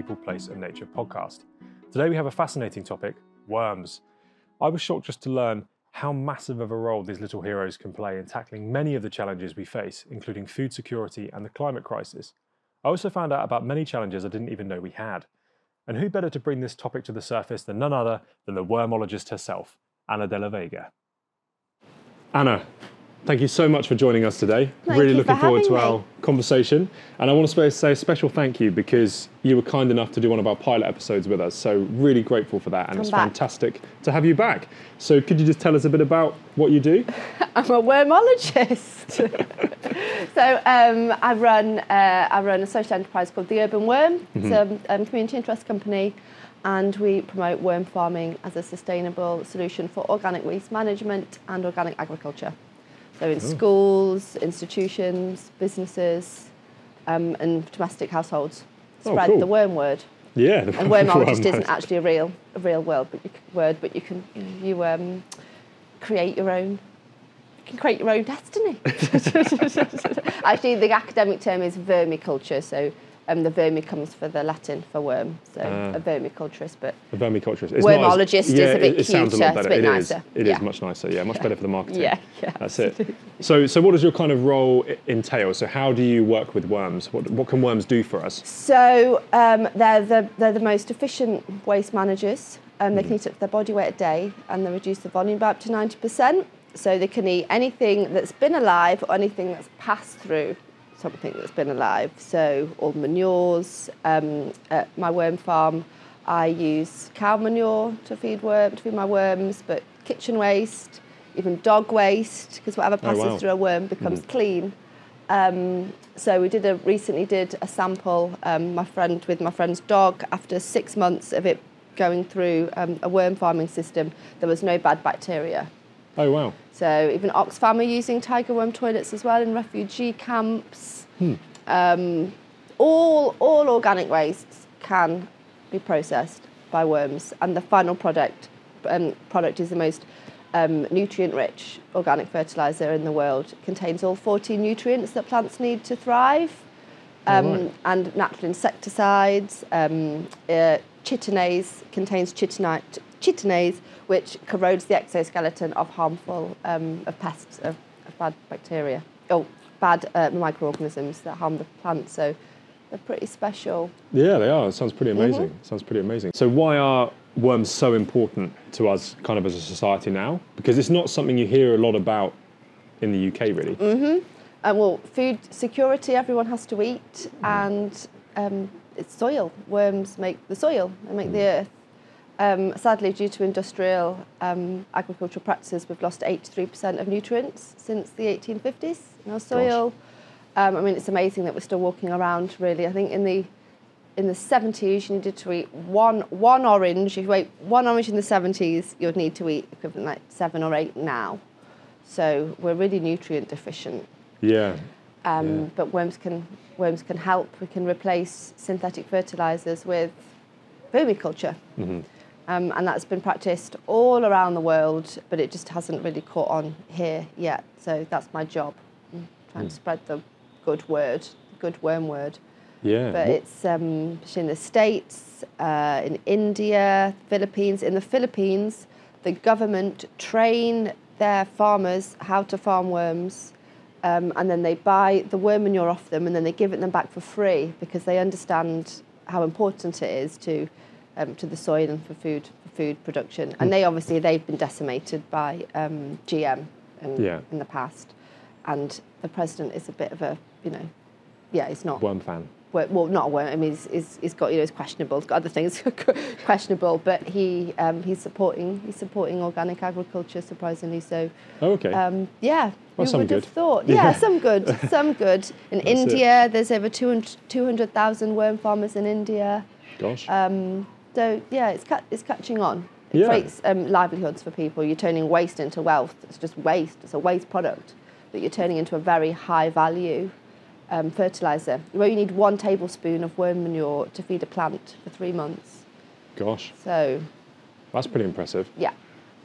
People, Place and Nature podcast. Today we have a fascinating topic worms. I was shocked just to learn how massive of a role these little heroes can play in tackling many of the challenges we face, including food security and the climate crisis. I also found out about many challenges I didn't even know we had. And who better to bring this topic to the surface than none other than the wormologist herself, Anna Dela Vega. Anna, thank you so much for joining us today. Thank really looking for forward to having our conversation. And I want to say a special thank you because you were kind enough to do one of our pilot episodes with us. So, really grateful for that. And Come it's back. fantastic to have you back. So, could you just tell us a bit about what you do? I'm a wormologist. so um, I run uh, I run a social enterprise called the Urban Worm. It's a um, community interest company, and we promote worm farming as a sustainable solution for organic waste management and organic agriculture. So in schools, institutions, businesses, um, and domestic households, Oh, spread cool. the worm word. Yeah, the And worm just isn't actually a real a real word, but you, word, but you can you um, create your own. You can create your own destiny. actually, the academic term is vermiculture. So um, the vermi comes for the Latin for worm. So Ah. a vermiculturist, but A vermiculturist. It's as- Wormologist is a bit it, it sounds a cuter, lot it's a better. bit It is. nicer. It is Yeah. much nicer. Yeah, much better for the marketing. yeah, yeah. That's it. So, so what does your kind of role entail? So, how do you work with worms? What, what can worms do for us? So um, they're, the, they're the most efficient waste managers. Um, they can eat up their body weight a day and they reduce the volume by up to 90%. So they can eat anything that's been alive or anything that's passed through something that's been alive. So all manures. Um, at my worm farm, I use cow manure to feed worm to feed my worms, but kitchen waste, even dog waste, because whatever passes wow. through a worm becomes clean. Um, so we did a recently did a sample. Um, my friend with my friend's dog. After six months of it going through um, a worm farming system, there was no bad bacteria. Oh wow! So even Oxfam are using tiger worm toilets as well in refugee camps. Um, all all organic wastes can be processed by worms, and the final product um, product is the most um, nutrient-rich organic fertilizer in the world. It contains all 14 nutrients that plants need to thrive, um, Right. and natural insecticides. Um, uh, chitinase contains chitinite, chitinase, which corrodes the exoskeleton of harmful um, of pests of, of bad bacteria. Oh, bad uh, microorganisms that harm the plant. So they're pretty special. Yeah, they are. It sounds pretty amazing. Mm-hmm. Sounds pretty amazing. So, why are worms so important to us, kind of as a society now? Because it's not something you hear a lot about in the UK, really. Mm. Uh, well, food security, everyone has to eat, and um, it's soil. Worms make the soil, they make the earth. Um, sadly, due to industrial um, agricultural practices, we've lost 83% of nutrients since the 1850s in our soil. Um, I mean, it's amazing that we're still walking around, really. I think in the in the 70s, you needed to eat one one orange. If you ate one orange in the 70s, you'd need to eat equivalent like seven or eight now. So we're really nutrient deficient. Yeah. Um, Yeah. But worms can worms can help. We can replace synthetic fertilizers with vermiculture, Mm-hmm. Um, and that's been practiced all around the world, but it just hasn't really caught on here yet. So that's my job, mm, trying Hmm. to spread the good word, good worm word. Yeah. But What- it's um, in the States, uh, in India, Philippines. In the Philippines, the government train their farmers how to farm worms, um, and then they buy the worm manure off them, and then they give it them back for free because they understand how important it is to um, to the soil and for food for food production. And they obviously they've been decimated by um, GM in, Yeah. in the past, and the president is a bit of a you know, yeah, he's not worm fan. well, not a worm. I mean, he's, he's, he's got you know, he's questionable. He's got other things questionable, but he um, he's supporting he's supporting organic agriculture. Surprisingly, so Oh, okay. um, yeah, Well, you some would good. have thought. Yeah. Yeah, some good, some good. In That's it. India, there's over 200 200,000 worm farmers in India. Gosh. Um, so yeah, it's ca- it's catching on. It Yeah. creates um, livelihoods for people. You're turning waste into wealth. It's just waste. It's a waste product that you're turning into a very high value um, fertilizer. Where you need one tablespoon of worm manure to feed a plant for three months. Gosh. So That's pretty impressive. yeah,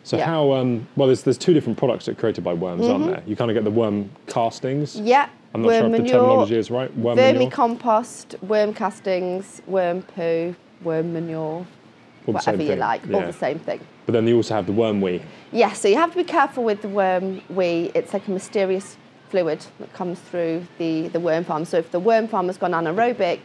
So Yeah. how? Um, well, there's there's two different products that are created by worms, Mm-hmm. aren't there? You kind of get the worm castings. Yeah. I'm not worm sure if the manure, terminology is right. Worm manure. vermicompost, worm castings, worm poo, worm manure, All whatever you thing, like, all yeah. the same thing. But then you also have the worm wee. Yeah, so you have to be careful with the worm wee. It's like a mysterious fluid that comes through the, the worm farm. So if the worm farm has gone anaerobic,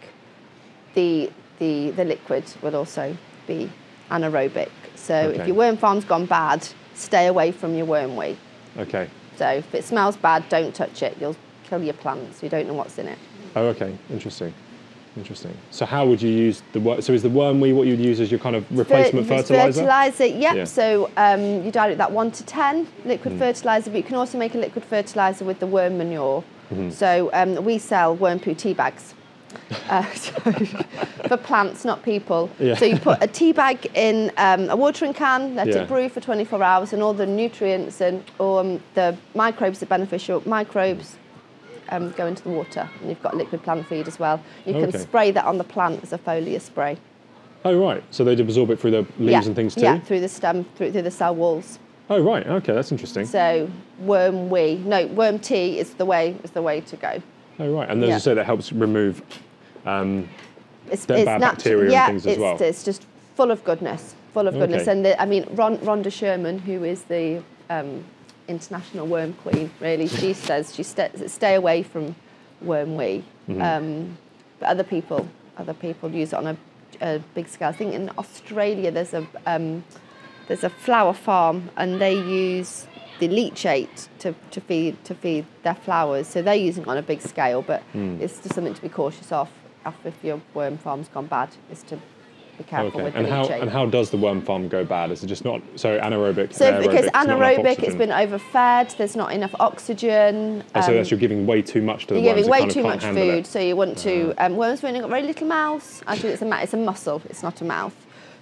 the, the, the liquid will also be anaerobic. So Okay. if your worm farm's gone bad, stay away from your worm wee. Okay. So if it smells bad, don't touch it. You'll kill your plants. You don't know what's in it. Oh, okay. Interesting. Interesting. So how would you use the worm? So is the worm wee what you'd use as your kind of replacement Fer- fertilizer? Fertilizer, yep. Yeah. So um, you dilute that one to ten liquid Hmm. fertilizer, but you can also make a liquid fertilizer with the worm manure. Mm-hmm. So um, we sell worm poo tea bags. Uh, so for plants, not people. Yeah. So you put a tea bag in um, a watering can, let Yeah. it brew for 24 hours, and all the nutrients and um, the microbes, the beneficial microbes, um, go into the water. And you've got liquid plant feed as well. You can Okay. spray that on the plant as a foliar spray. Oh, right. So they'd absorb it through the leaves yeah. and things too? Yeah, through the stem, through, through the cell walls. Oh, right. Okay, that's interesting. So worm wee, no, worm tea is the way is the way to go. Oh, right. And as Yeah. you say, that helps remove. Um, It's, They're bad natu- bacteria and yeah, things as it's, well. it's just full of goodness, full of goodness. Okay. And the, I mean, Ron, Rhonda Sherman, who is the um, international worm queen, really, she says she st- stay away from worm wee. Mm-hmm. Um, but other people, other people use it on a, a big scale. I think in Australia there's a um, there's a flower farm and they use the leachate to, to feed to feed their flowers. So they're using it on a big scale, but Hmm. it's just something to be cautious of. After if your worm farm's gone bad, is to be careful okay. with And the how leachate. and how does the worm farm go bad? Is it just not so anaerobic? so because aerobic, there's not enough anaerobic, it's been overfed. There's not enough oxygen. Oh, so um, that's you're giving way too much to the You're worms. giving way too much food, it. so you want to. Um, worms have only got very little mouths. Actually, it's a it's a muscle. It's not a mouth.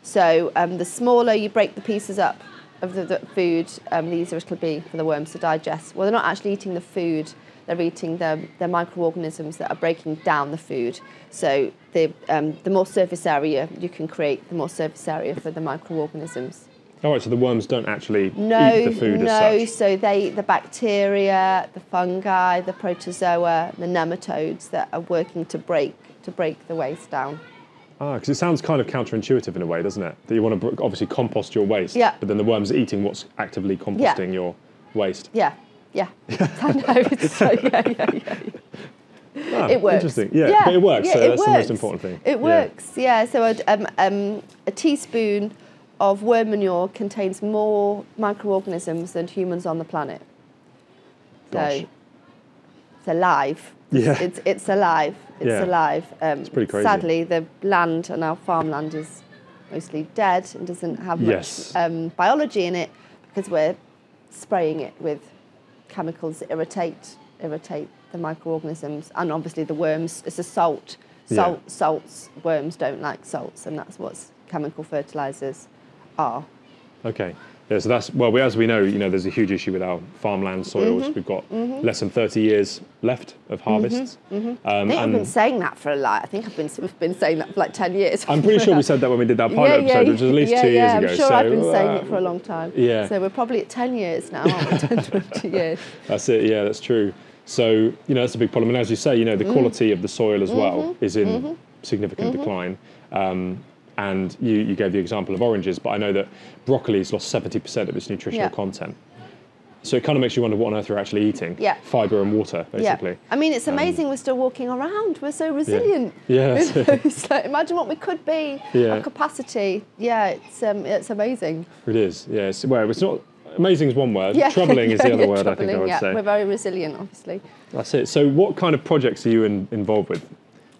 So um, the smaller you break the pieces up of the, the food, um, the easier it'll be for the worms to digest. Well, they're not actually eating the food. They're eating the, the microorganisms that are breaking down the food. So the um, the more surface area you can create, the more surface area for the microorganisms. All right, so the worms don't actually No, eat the food no. as such. So they, the bacteria, the fungi, the protozoa, the nematodes that are working to break to break the waste down. Ah, because it sounds kind of counterintuitive in a way, doesn't it? That you want to obviously compost your waste, Yeah. but then the worms are eating what's actively composting your waste. Yeah, yeah. I know. So, yeah, yeah, yeah. Ah, It works. Interesting. Yeah, but it works. Yeah, so it that's the most important thing. It works. Yeah. So a, um, um, a teaspoon of worm manure contains more microorganisms than humans on the planet. Gosh. It's alive. Yeah. It's it's alive. It's Yeah. alive. Um, It's pretty crazy. Sadly, the land and our farmland is mostly dead and doesn't have much Yes. um, biology in it because we're spraying it with chemicals that irritate irritate the microorganisms and obviously the worms. It's a salt. Yeah. Salt salts. Worms don't like salts, and that's what chemical fertilizers are. Okay. Yeah, so that's well. We, as we know, you know, there's a huge issue with our farmland soils. Mm-hmm. We've got less than 30 years left of harvests. Um, I think I've been saying that for a lot. I think I've been we've been saying that for like ten years. I'm pretty sure we said that when we did that pilot episode, which was at least yeah, two yeah, years I'm ago. sure so I've been saying uh, it for a long time. yeah. So we're probably at 10 years now, aren't we? 10, 20 years. That's it. Yeah, that's true. So you know that's a big problem. And as you say, you know the quality of the soil as well Mm-hmm. is in significant decline. Um, and you, you gave the example of oranges, but I know that broccoli's lost 70% of its nutritional Yeah. content. So it kind of makes you wonder what on earth you're actually eating. Yeah. Fibre and water, basically. Yeah. I mean, it's amazing we're still walking around. We're so resilient. Yeah, that's You know, it. it's like, imagine what we could be, Yeah. our capacity. Yeah, it's, um, it's amazing. It is. Yes. Well, it's not. Amazing is one word. Yeah. Troubling is the other yeah, word. I think I would yeah. say. We're very resilient, obviously. That's it. So, what kind of projects are you in, involved with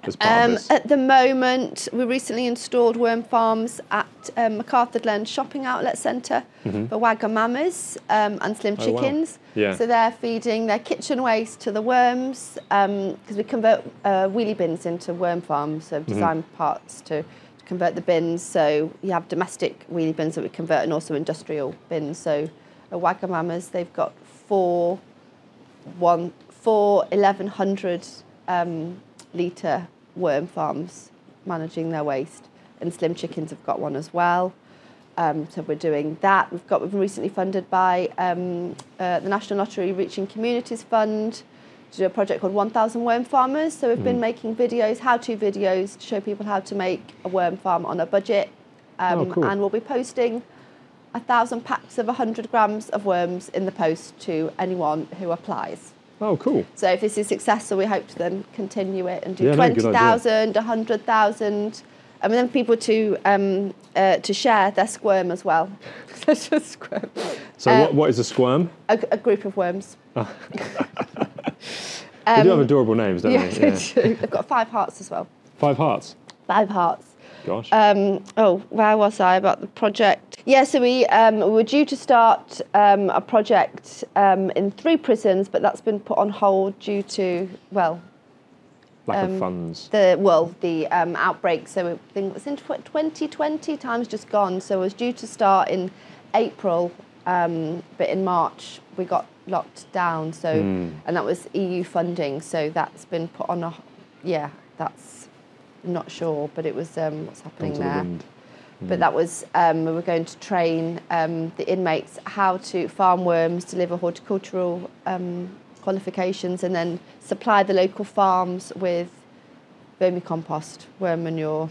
as part of Um, this? at the moment, we recently installed worm farms at um, McArthurGlen Shopping Outlet Centre for Wagamamas um, and Slim Mm-hmm. Oh, wow. Chickens. Yeah. So they're feeding their kitchen waste to the worms because we convert uh, wheelie bins into worm farms, so Mm-hmm. parts to, to convert the bins. So you have domestic wheelie bins that we convert and also industrial bins. So at Wagamamas, they've got four one four 1100 um, litre worm farms managing their waste and slim chickens have got one as well Um, so we're doing that. We've got we've been recently funded by um, uh, the National Lottery Reaching Communities Fund to do a project called 1000 Worm Farmers. So we've been making videos, how-to videos to show people how to make a worm farm on a budget. Um, Oh, cool. And we'll be posting a thousand packs of 100 grams of worms in the post to anyone who applies. Oh, cool. So if this is successful, we hope to then continue it and do Yeah, no, good idea. 20,000, 100,000. And then people to um, uh, to share their squirm as well. A squirm. So, Uh, what, what is a squirm? A, a group of worms. they do have adorable names, don't Um, Yeah, they? they do. They've got five hearts as well. Five hearts. Five hearts. Gosh. Um, oh, where was I about the project? Yeah, so we, um, we were due to start um, a project um, in three prisons, but that's been put on hold due to, well, Lack um, of funds. the well the um, outbreak. So I think it was in 2020. Time's just gone. So it was due to start in April, um, but in March we got locked down. So Hmm. and that was EU funding. So that's been put on a yeah. That's not sure, but it was um, what's happening Gone to the there. wind. But that was um, we were going to train um, the inmates how to farm worms, deliver horticultural um, qualifications, and then supply the local farms with vermicompost, worm manure.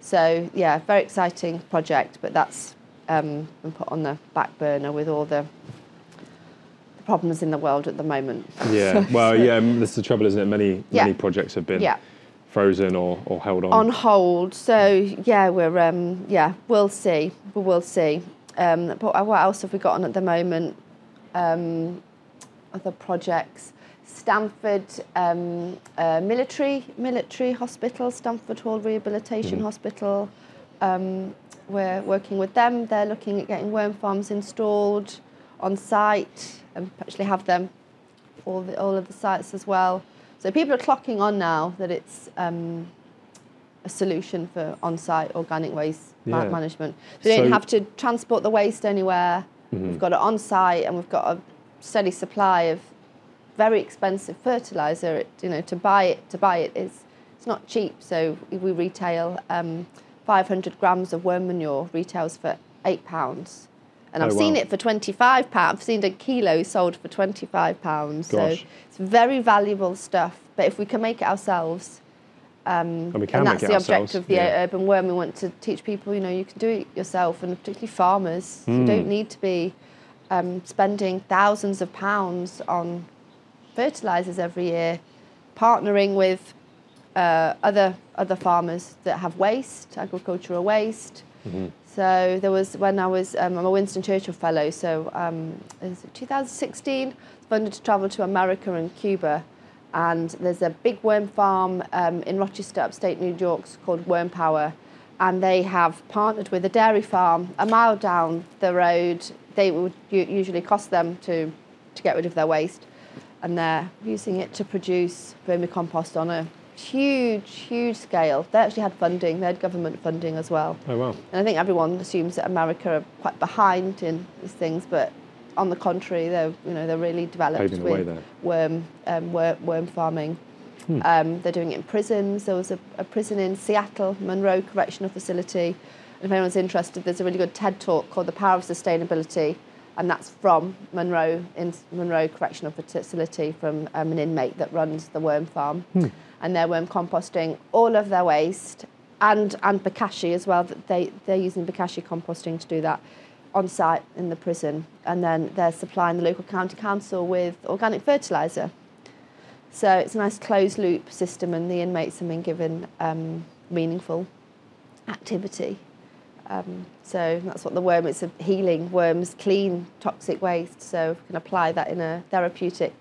So yeah, very exciting project, but that's um, been put on the back burner with all the, the problems in the world at the moment. Yeah. Well, yeah. That's the trouble, isn't it? Many Yeah. many projects have been Yeah. Frozen or, or held on. on hold. So yeah, we're um, yeah, we'll see. We will see. Um, but what else have we got on at the moment? Um, other projects. Stanford um, uh, military military hospital, Stanford Hall Rehabilitation Hospital. Um, we're working with them. They're looking at getting worm farms installed on site and actually have them all the, all of the sites as well. So people are clocking on now that it's um, a solution for on-site organic waste Yeah. management. So we don't have to transport the waste anywhere. We've got it on-site and we've got a steady supply of very expensive fertilizer. It, you know, to buy it to buy it is it's not cheap. So we retail um, 500 grams of worm manure retails for eight pounds. And I've Oh, seen it for 25 pounds. I've seen a kilo sold for 25 pounds. So it's very valuable stuff. But if we can make it ourselves, um, And and that's the ourselves, object of the yeah. urban worm. We want to teach people, you know, you can do it yourself, and particularly farmers. You Hmm. don't need to be um, spending thousands of pounds on fertilizers every year, partnering with uh, other other farmers that have waste, agricultural waste. So there was when I was um, I'm a Winston Churchill Fellow, so um, is it 2016 funded to travel to America and Cuba, and there's a big worm farm um, in Rochester, upstate New York, called Worm Power, and they have partnered with a dairy farm a mile down the road. They would usually cost them to to get rid of their waste, and they're using it to produce vermicompost on a huge, huge scale. They actually had funding, they had government funding as well. Oh wow. And I think everyone assumes that America are quite behind in these things, but on the contrary, they're you know they're really developed Paving with worm um, worm, worm farming. Um, they're doing it in prisons. There was a, a prison in Seattle, Monroe Correctional Facility. And if anyone's interested, there's a really good TED talk called "The Power of Sustainability," and that's from Monroe in Monroe Correctional Facility from um, an inmate that runs the worm farm, and they're worm composting all of their waste and and bokashi as well. They they're using bokashi composting to do that on site in the prison, and then they're supplying the local county council with organic fertilizer. So it's a nice closed loop system, and the inmates have been given um, meaningful activity. Um, so that's what the worm. It's a healing worms clean toxic waste. So we can apply that in a therapeutic,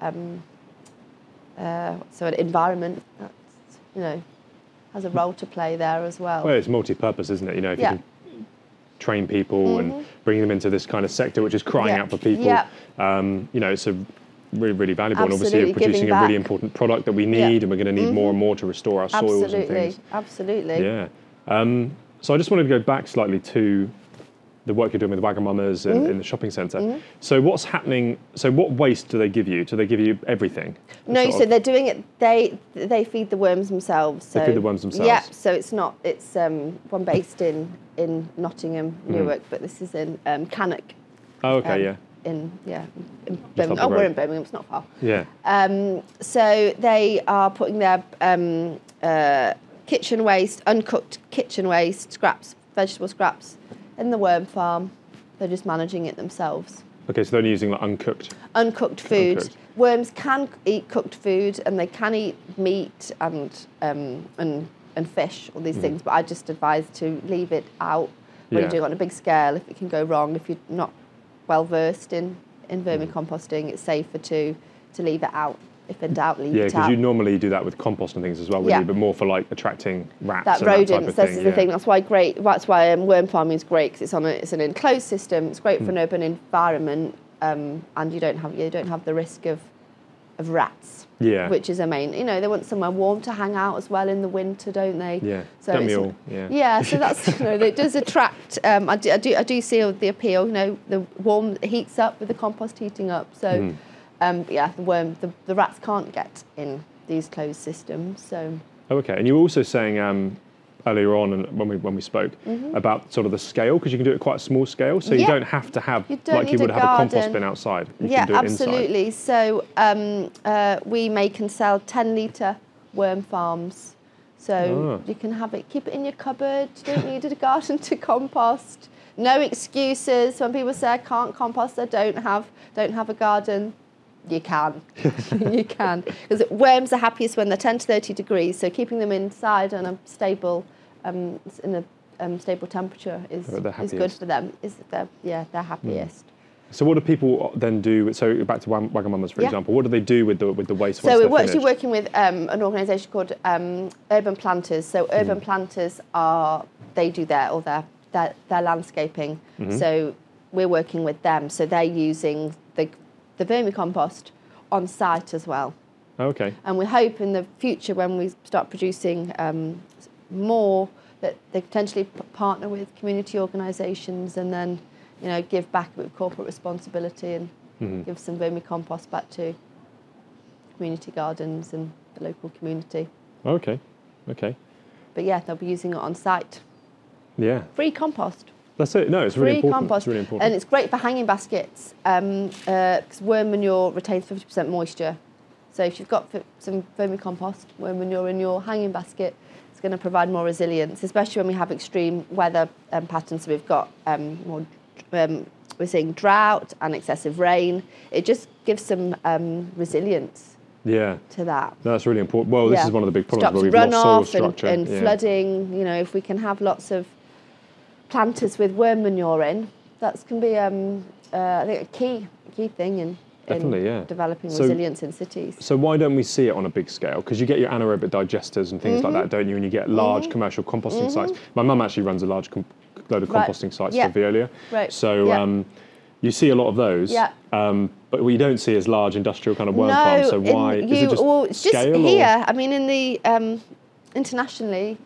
um, uh, so an environment. That's, you know, has a role to play there as well. Well, it's multi-purpose, isn't it? You know, if Yeah. you can train people and bring them into this kind of sector, which is crying Mm-hmm. Yeah. out for people, Yeah. um, you know, it's a really, really valuable. and obviously, you're producing a really important product that we need. Mm-hmm. and we're going to need more and more to restore our soils and absolutely, things. absolutely. Yeah. Um, so I just wanted to go back slightly to the work you're doing with Wagamamas in, Mm-hmm. in the shopping center So what's happening? So what waste do they give you? Do they give you everything? No, so of- they're doing it. They they feed the worms themselves. So, they feed the worms themselves. Yeah. So it's not. It's um, one based in in Nottingham, Mm-hmm. Newark, but this is in um, Cannock. oh, okay, um, yeah, In yeah. In Birmingham. Oh, we're in Birmingham. It's not far. yeah. Um, so they are putting their um, uh, kitchen waste, uncooked kitchen waste, scraps, vegetable scraps, in the worm farm. They're just managing it themselves. Okay, so they're only using like uncooked. Uncooked food. Uncooked. Worms can eat cooked food, and they can eat meat and um, and and fish, all these things. But I just advise to leave it out when Yeah. you're doing it on a big scale. If it can go wrong, if you're not well versed in in vermicomposting, it's safer to to leave it out. If in doubt, leave Yeah, it because you normally do that with compost and things as well, wouldn't Yeah. you? But more for like attracting rats that and that this thing. is the yeah. thing. That's why great. That's why um, worm farming is great because it's on a, it's an enclosed system. It's great for Hmm. an urban environment, um, and you don't have you don't have the risk of of rats. Yeah. Which is a main. You know, they want somewhere warm to hang out as well in the winter, don't they? Yeah. So it's- all? Yeah. Yeah, so that's you know it does attract. Um, I do I do I do see the appeal. You know, the warm heats up with the compost heating up. So, Hmm. Um, yeah, the worm the, the rats can't get in these closed systems. So Oh, okay. And you were also saying um, earlier on and when we when we spoke about sort of the scale because you can do it at quite a small scale, so you Mm-hmm. Don't have to have You like you would a have a compost garden. bin outside. You yeah, can do it inside. absolutely. So um, uh, we make and sell 10 litre worm farms. So Ah. you can have it, keep it in your cupboard. You don't need a garden to compost. No excuses. When people say I can't compost, I don't have don't have a garden. You can, you can, because worms are happiest when they're 10 to 30 degrees. So keeping them inside on a stable, um, in a um, stable temperature is, is good for them. Is they're, yeah, they're happiest. So what do people then do? So back to Wag- Wagamamas, for Yeah. example. What do they do with the with the waste So we're actually working with um, an organisation called um, Urban Planters. So Urban Planters are they do their all their their, their landscaping. So we're working with them. So they're using the vermicompost on site as well. Okay. And we hope in the future when we start producing um, more that they potentially partner with community organisations and then you know give back with corporate responsibility and Mm-hmm. give some vermicompost back to community gardens and the local community. Okay. Okay. But yeah, they'll be using it on site. Yeah. Free compost. That's it. No, it's really Free important. compost. It's really important. And it's great for hanging baskets because worm manure retains 50% moisture. So if you've got some vermicompost, worm manure in your hanging basket, it's going to provide more resilience, especially when we have extreme weather um, patterns. So we've got um, more, um, we're seeing drought and excessive rain. It just gives some um, resilience yeah. to that. No, that's really important. Well, this Yeah. is one of the big problems Stops where we've lost soil runoff and, structure. and yeah. flooding. You know, if we can have lots of planters with worm manure in. That can be um, uh, I think a key key thing in, Definitely, in yeah. developing So- resilience in cities. So why don't we see it on a big scale? Because you get your anaerobic digesters and things like Mm-hmm. that, don't you? And you get large commercial composting sites. My mum actually runs a large com- load of Right. composting sites Yeah. for Veolia. Right. So Yeah. um, you see a lot of those. Yeah. Um, but we don't see as large industrial kind of worm no, farms. So why you, is it just well, it's just scale or- I mean, in the um, internationally,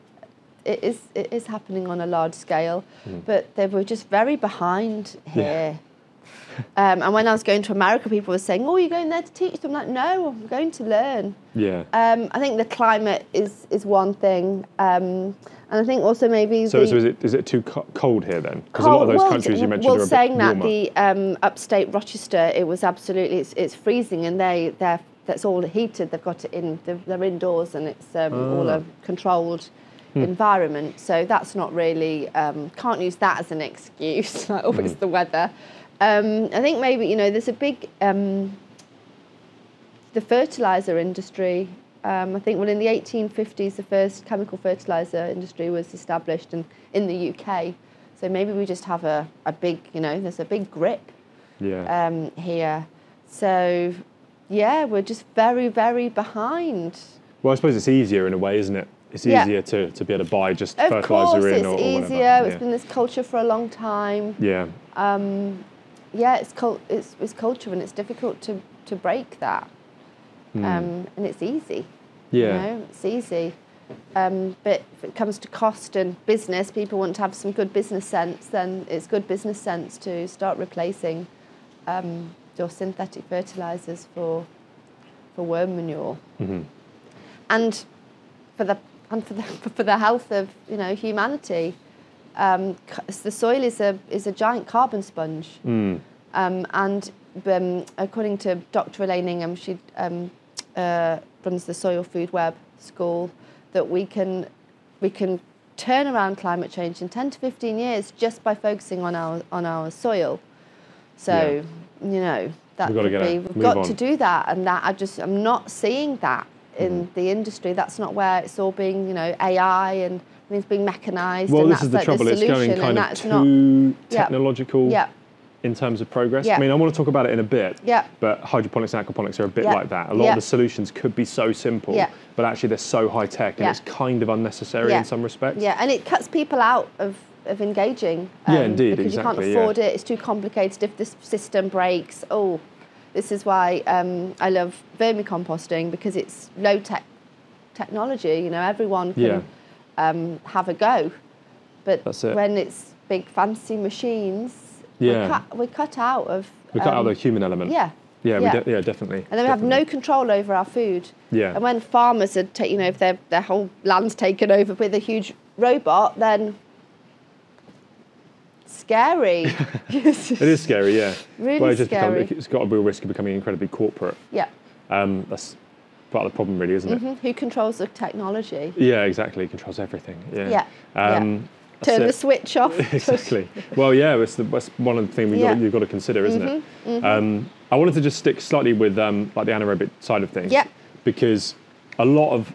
it is it is happening on a large scale, Hmm. but they were just very behind here. um, and when I was going to America, people were saying, "Oh, you're going there to teach them?" Like, no, I'm going to learn. Yeah. Um, I think the climate is is one thing, um, and I think also maybe So, the so is it is it too co- cold here then? Because a lot of those well, countries you mentioned well, are saying that warmer. the um, upstate Rochester, it was absolutely it's, it's freezing, and they they're that's all heated. They've got it in they're, they're indoors, and it's um, all Ah. controlled Hmm. environment. So that's not really um, can't use that as an excuse. like, oh, Hmm. it's the weather. Um, I think maybe you know there's a big um, the fertilizer industry. Um, I think well in the 1850s the first chemical fertilizer industry was established in, in the UK. So maybe we just have a, a big you know there's a big grip yeah. um, here. So yeah, we're just very very behind. well, I suppose it's easier in a way, isn't it? It's Yeah. easier to, to be able to buy just Of fertilizer course, in it's or, or easier. whatever. It's yeah. been this culture for a long time. yeah. Um, yeah, it's, cul- it's it's culture, and it's difficult to to break that. Um, and it's easy. Yeah. You know, it's easy. Um, but if it comes to cost and business, people want to have some good business sense. Then it's good business sense to start replacing um, your synthetic fertilizers for for worm manure, Mhm. and for the and for the for the health of you know humanity. Um, the soil is a is a giant carbon sponge. Mm. Um, and um, according to Dr. Elaine Ingham, she um, uh, runs the Soil Food Web School, that we can we can turn around climate change in 10 to 15 years just by focusing on our on our soil. So you know that We've gotta be we've got to do that, and that I just I'm not seeing that in Mm-hmm. the industry. That's not where it's all being you know AI and it's being mechanized. Well, and this that's is the like trouble. The it's solution, going kind of too not. Technological Yeah, in terms of progress. Yeah. I mean, I want to talk about it in a bit. Yeah. But hydroponics and aquaponics are a bit Yeah. like that. A lot of the solutions could be so simple, but actually they're so high tech and it's kind of unnecessary in some respects. Yeah, and it cuts people out of, of engaging. um, Yeah, indeed, Because you can't afford it, it's too complicated. If this system breaks, oh, this is why um, I love vermicomposting because it's low tech technology. You know, everyone can Yeah. um, have a go. But it. when it's big fancy machines, Yeah. we're, cut, we're cut out of. We cut out um, the human element. Yeah. Yeah, yeah. We de- yeah definitely. And then we have no control over our food. Yeah. And when farmers are, ta- you know, if their their whole land's taken over with a huge robot, then scary. It is scary, yeah. Really well, it just become- scary. it's got a real risk of becoming incredibly corporate. yeah. Um, that's part of the problem, really, isn't it? Mhm. Who controls the technology? Yeah, exactly. It controls everything. Yeah. Yeah, yeah. Um, that's Turn the switch off. exactly. Well, yeah, that's, the, that's one of the things Yeah. got, you've got to consider, isn't it? Mm-hmm, Um, I wanted to just stick slightly with um, like the anaerobic side of things, Yeah. because a lot of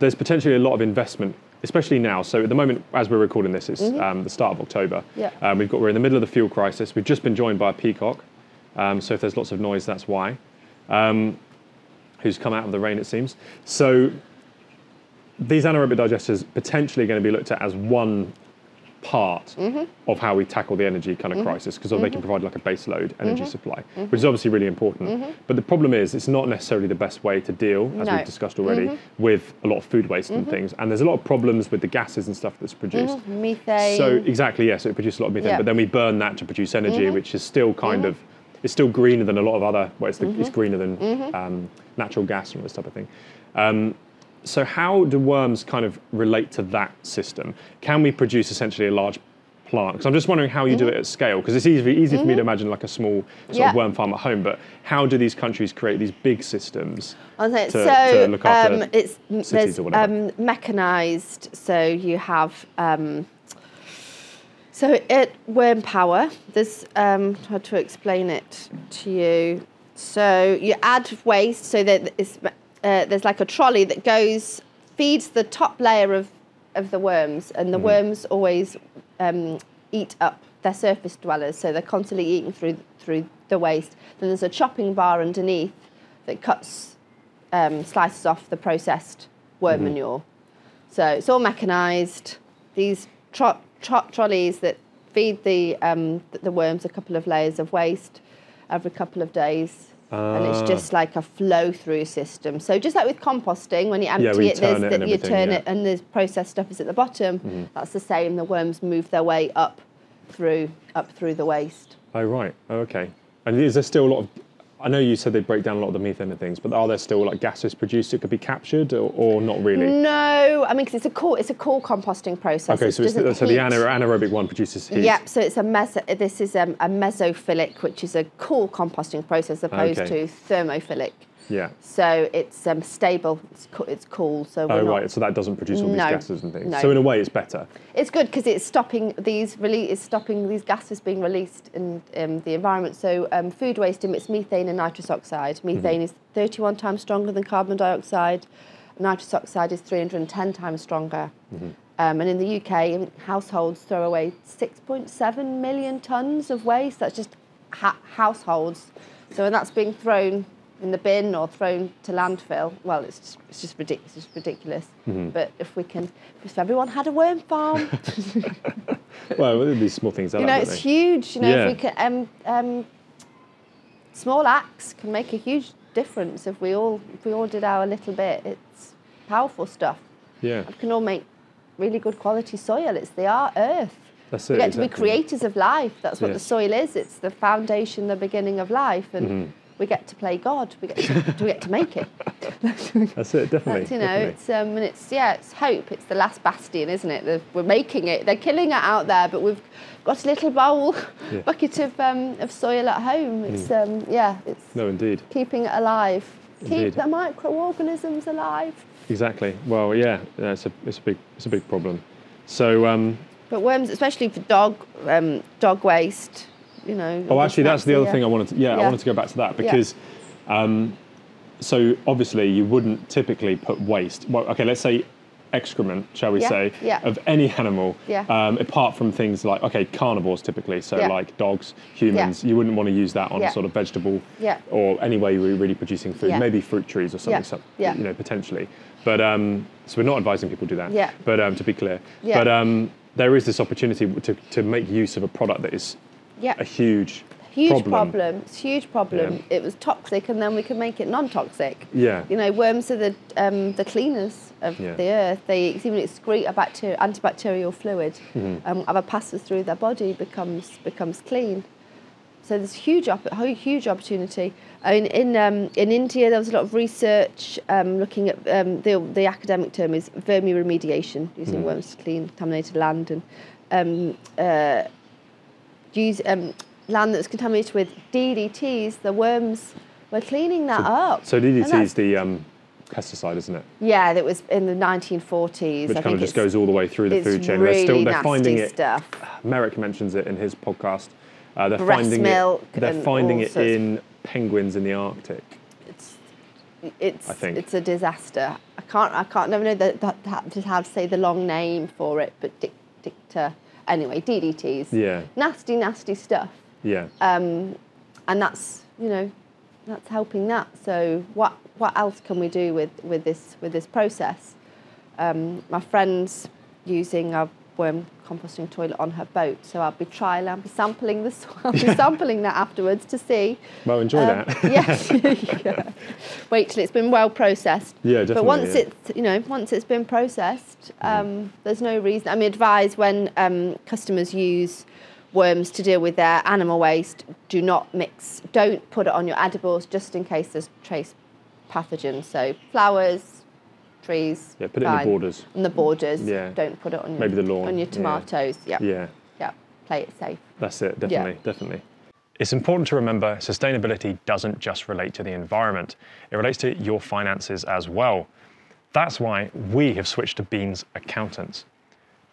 there's potentially a lot of investment, especially now. So at the moment, as we're recording this, it's um, the start of October. Mm-hmm. Yeah. Um, we've got we're in the middle of the fuel crisis. We've just been joined by a peacock, um, so if there's lots of noise, that's why. Um, who's come out of the rain, it seems. So these anaerobic digesters potentially going to be looked at as one part Mm-hmm. of how we tackle the energy kind of crisis because they can provide like a base load energy Mm-hmm. supply, which is obviously really important. But the problem is it's not necessarily the best way to deal, as No. Mm-hmm. we've discussed already, with a lot of food waste and things. And there's a lot of problems with the gases and stuff that's produced. Methane. So exactly, yes, it produces a lot of methane, Yeah. but then we burn that to produce energy, which is still kind of it's still greener than a lot of other. Well, it's, the, it's greener than um, natural gas and all this type of thing. Um, so how do worms kind of relate to that system? Can we produce essentially a large plant? Because I'm just wondering how you do it at scale. Because it's easy, easy for me to imagine like a small sort Yeah. of worm farm at home, but how do these countries create these big systems? To- so to look after um, it's cities or whatever? um, mechanized. So you have um, so at Worm Power. There's um, how to explain it to you. So you add waste so that it's, uh, there's like a trolley that goes feeds the top layer of of the worms, and Mm-hmm. the worms always um, eat up. They're surface dwellers, so they're constantly eating through through the waste. Then there's a chopping bar underneath that cuts um, slices off the processed worm manure. So it's all mechanised. These tro- tro- trolleys that feed the um, th- the worms a couple of layers of waste every couple of days. And it's Ah. just like a flow through system. So just like with composting, when you empty you it, there's it the, you turn yeah. it, and the processed stuff is at the bottom. Mm-hmm. That's the same. The worms move their way up through up through the waste. Oh right. Oh, okay. And is there still a lot of? I know you said they break down a lot of the methane and things, but are there still like gases produced that could be captured, or, or not really? No, I mean, 'cause it's a cool, it's a cool composting process. Okay, so, it's the, so the anaer- anaerobic one produces heat. Yep, so it's a meso, this is um, a mesophilic, which is a cool composting process opposed Okay. to thermophilic. Yeah. So it's um, stable, it's, co- it's cool. So we're Oh not, right. So that doesn't produce all these No, gases and things. no. So in a way, it's better. It's good because it's stopping these rele- it's stopping these gases being released in um, the environment. So um, food waste emits methane and nitrous oxide. Mm-hmm. Methane is 31 times stronger than carbon dioxide. Nitrous oxide is 310 times stronger. Mm-hmm. Um, and in the UK, households throw away 6.7 million tons of waste. That's just ha- households. So when that's being thrown in the bin or thrown to landfill, well, it's just, it's just, ridic- it's just ridiculous. Mm-hmm. But if we can, if everyone had a worm farm, well, these small things. you know, it's huge. You know, Yeah. if we can, um, um, small acts can make a huge difference if we all if we all did our little bit. It's powerful stuff. Yeah. We can all make really good quality soil. It's the art earth. That's it. we it, get to be creators of life. That's what the soil is. It's the foundation, the beginning of life, and Mm-hmm. We get to play God. We get to, we get to make it. That's it, definitely. That's, you know, definitely. it's um, and it's yeah, it's hope. It's the last bastion, isn't it? The, we're making it. They're killing it out there, but we've got a little bowl, Yeah. Mm. bucket of um, of soil at home. It's um, yeah, it's No, indeed. keeping it alive. Indeed. Keep the microorganisms alive. Exactly. Well, yeah, yeah, it's a it's a big it's a big problem. So, um, But worms, especially for dog um, dog waste, you know. oh, actually, that's the other yeah. thing I wanted. To, yeah, I wanted to go back to that because, um, so obviously you wouldn't typically put waste. Well, okay, let's say excrement, shall we Yeah, say, yeah. of any animal, Yeah. um, apart from things like okay, carnivores typically, so Yeah. like dogs, humans, you wouldn't want to use that on Yeah. sort of vegetable Yeah. or any way we're really producing food. Yeah. Maybe fruit trees or something, Yeah. so- Yeah. you know, potentially. But um, so we're not advising people to do that. Yeah. But um, to be clear, Yeah. but um, there is this opportunity to, to make use of a product that is Yeah. a huge Huge problem. problem. It's a huge problem. Yeah. It was toxic, and then we can make it non-toxic. Yeah. You know, worms are the um, the cleaners of Yeah. the earth. They even excrete a bacteria, antibacterial fluid. Mm-hmm. Um, other passes through their body becomes becomes clean. So there's huge op- hu- huge opportunity. I mean, in um, in India there was a lot of research um, looking at um, the the academic term is vermi remediation, using Mm-hmm. worms to clean contaminated land and um, uh, use um, land that's contaminated with DDTs. The worms were cleaning that up. So DDT is the um, pesticide, isn't it? yeah, that was in the 1940s. Which I kind of just goes all the way through the food chain. Really they're still they're nasty finding it. stuff. Merrick mentions it in his podcast. Uh, they're Breast finding milk it. They're finding it sorts. in penguins in the Arctic. It's it's I think. it's a disaster. I can't I can't never know that just how to say the long name for it, but dic, dicta. Anyway, DDTs. Yeah. Nasty, nasty stuff. Yeah. um, and that's you know that's helping that. So what what else can we do with with this with this process? Um, my friend's using a worm composting toilet on her boat, so I'll be trialing, I'll be sampling this, I'll be sampling that afterwards to see. well, enjoy Um, that. yes. yeah. Wait till it's been well processed. Yeah, definitely. But once yeah. it's you know once it's been processed, um, there's no reason. I mean, advise when um, customers use worms to deal with their animal waste, do not mix. Don't put it on your edibles just in case there's trace pathogens. So flowers, trees. Yeah, put it in the borders. On the borders. Yeah. Don't put it on your, Maybe the lawn, on your tomatoes. Yeah. yeah. Yeah. Play it safe. That's it, definitely, definitely. It's important to remember sustainability doesn't just relate to the environment, it relates to your finances as well. That's why we have switched to Beans Accountants.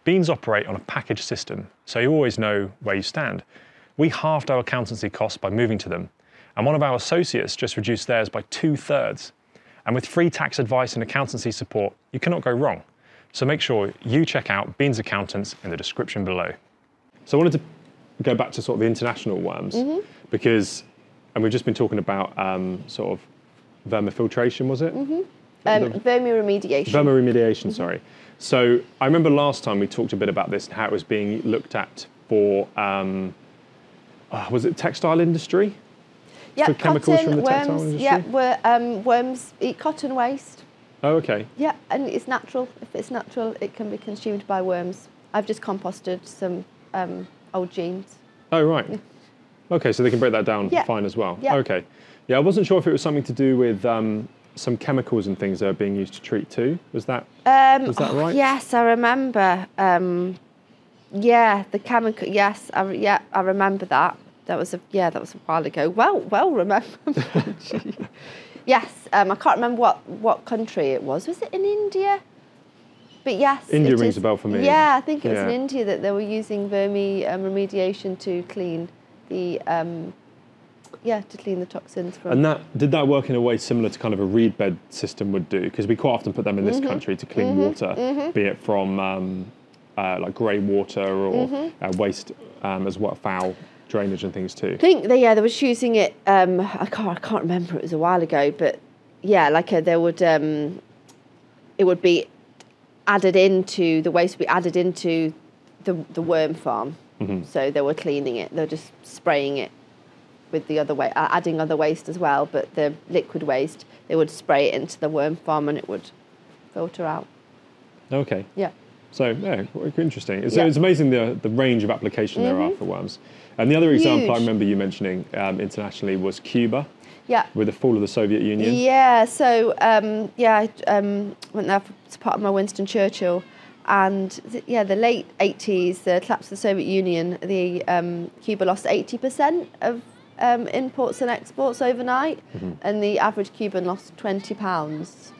Beans operate on a package system, so you always know where you stand. We halved our accountancy costs by moving to them, and one of our associates just reduced theirs by two thirds. And with free tax advice and accountancy support, you cannot go wrong. So make sure you check out Beans Accountants in the description below. So I wanted to go back to sort of the international worms Mm-hmm. because, and we've just been talking about um, sort of vermifiltration, was it? Um, The- vermiremediation. Vermoremediation, sorry. So I remember last time we talked a bit about this and how it was being looked at for, um, uh, was it textile industry? Yeah, for chemicals cotton, from the textile worms, industry? Yeah, wor- um, worms eat cotton waste. Oh, okay. Yeah, and it's natural. If it's natural, it can be consumed by worms. I've just composted some um, old jeans. Oh, right. Okay, so they can break that down Yeah. fine as well. Yeah. Okay. Yeah, I wasn't sure if it was something to do with um, some chemicals and things that are being used to treat too. Was that? Um, Was that oh, right? Yes, I remember. Um, yeah, the chemical. Yes, I, yeah, I remember that. That was a yeah, that was a while ago. Well, well remembered. Yes, um, I can't remember what what country it was. Was it in India? But yes, India rings is- a bell for me. Yeah, I think it was in India that they were using vermi um, remediation to clean the um, yeah to clean the toxins from. And that did that work in a way similar to kind of a reed bed system would do? Because we quite often put them in this Mm-hmm. country to clean water, be it from um, uh, like grey water or Mm-hmm. uh, waste um, as well, foul drainage and things too. I think they yeah they was using it. Um, I can't I can't remember. It was a while ago, but yeah, like uh they would um, it would be added into the waste would be added into the the worm farm. So they were cleaning it. They're just spraying it with the other way, uh, adding other waste as well. But the liquid waste they would spray it into the worm farm and it would filter out. Okay. Yeah. So, yeah, interesting. It's, Yeah. it's amazing the, the range of application there are for worms. And the other example I remember you mentioning um, internationally was Cuba Yeah. with the fall of the Soviet Union. Yeah, so um, yeah, I um, went there as part of my Winston Churchill, and th- yeah, the late eighties, the collapse of the Soviet Union, the um, Cuba lost eighty percent of um, imports and exports overnight, Mm-hmm. and the average Cuban lost twenty pounds.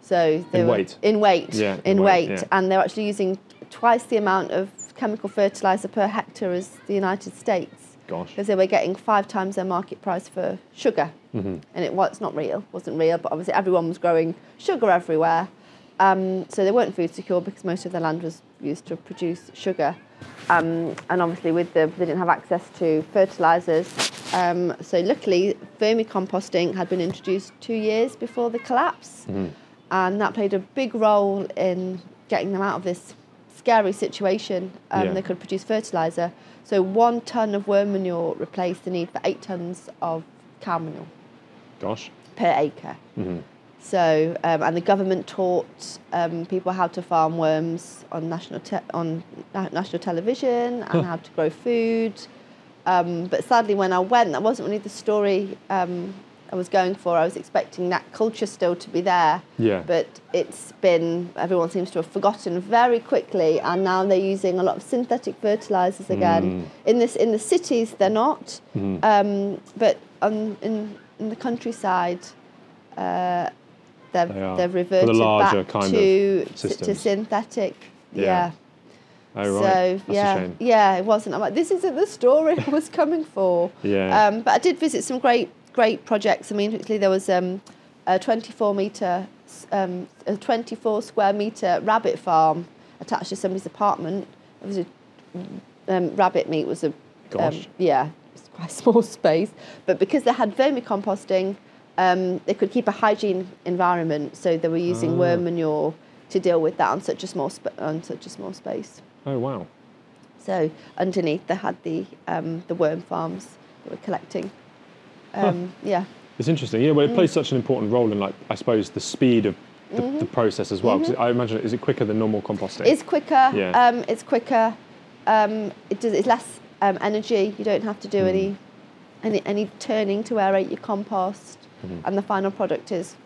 So they In were weight? in weight, Yeah, in, in weight, weight, yeah. and they're actually using twice the amount of chemical fertilizer per hectare as the United States Gosh. because they were getting five times their market price for sugar. And it was not real, wasn't real, but obviously everyone was growing sugar everywhere. Um, so they weren't food secure because most of their land was used to produce sugar. Um, and obviously, with the, they didn't have access to fertilizers. Um, so luckily, vermicomposting had been introduced two years before the collapse, and that played a big role in getting them out of this scary situation. Um, Yeah. They could produce fertilizer. So one ton of worm manure replaced the need for eight tons of cow manure Gosh. per acre. So, um, and the government taught um, people how to farm worms on national te- on national television and how to grow food. Um, but sadly, when I went, that wasn't really the story um, I was going for. I was expecting that culture still to be there. Yeah. But it's been everyone seems to have forgotten very quickly, and now they're using a lot of synthetic fertilizers again. In this in the cities, they're not, um, but on, in in the countryside, uh, they've They they've For the reverted back to of to synthetic. Yeah. Yeah. Oh, right. So That's yeah, a shame. yeah, it wasn't. I'm like, this isn't the story I was coming for. Yeah. Um, but I did visit some great, great projects. I mean, particularly there was um, a 24 meter, um, a 24 square meter rabbit farm attached to somebody's apartment. It was a um, rabbit meat was a, um, Gosh. yeah, it's quite a small space. But because they had vermicomposting, um, they could keep a hygiene environment. So they were using Ah. worm manure to deal with that on such a small sp- on such a small space. Oh, wow. So underneath they had the um, the worm farms that were collecting. Um, Yeah, It's interesting. Yeah, well, it plays such an important role in, like, I suppose, the speed of the, the process as well. 'Cause I imagine, is it quicker than normal composting? it's quicker. Yeah. Um, it's quicker. Um, it does. It's less um, energy. You don't have to do any any any turning to aerate your compost, and the final product is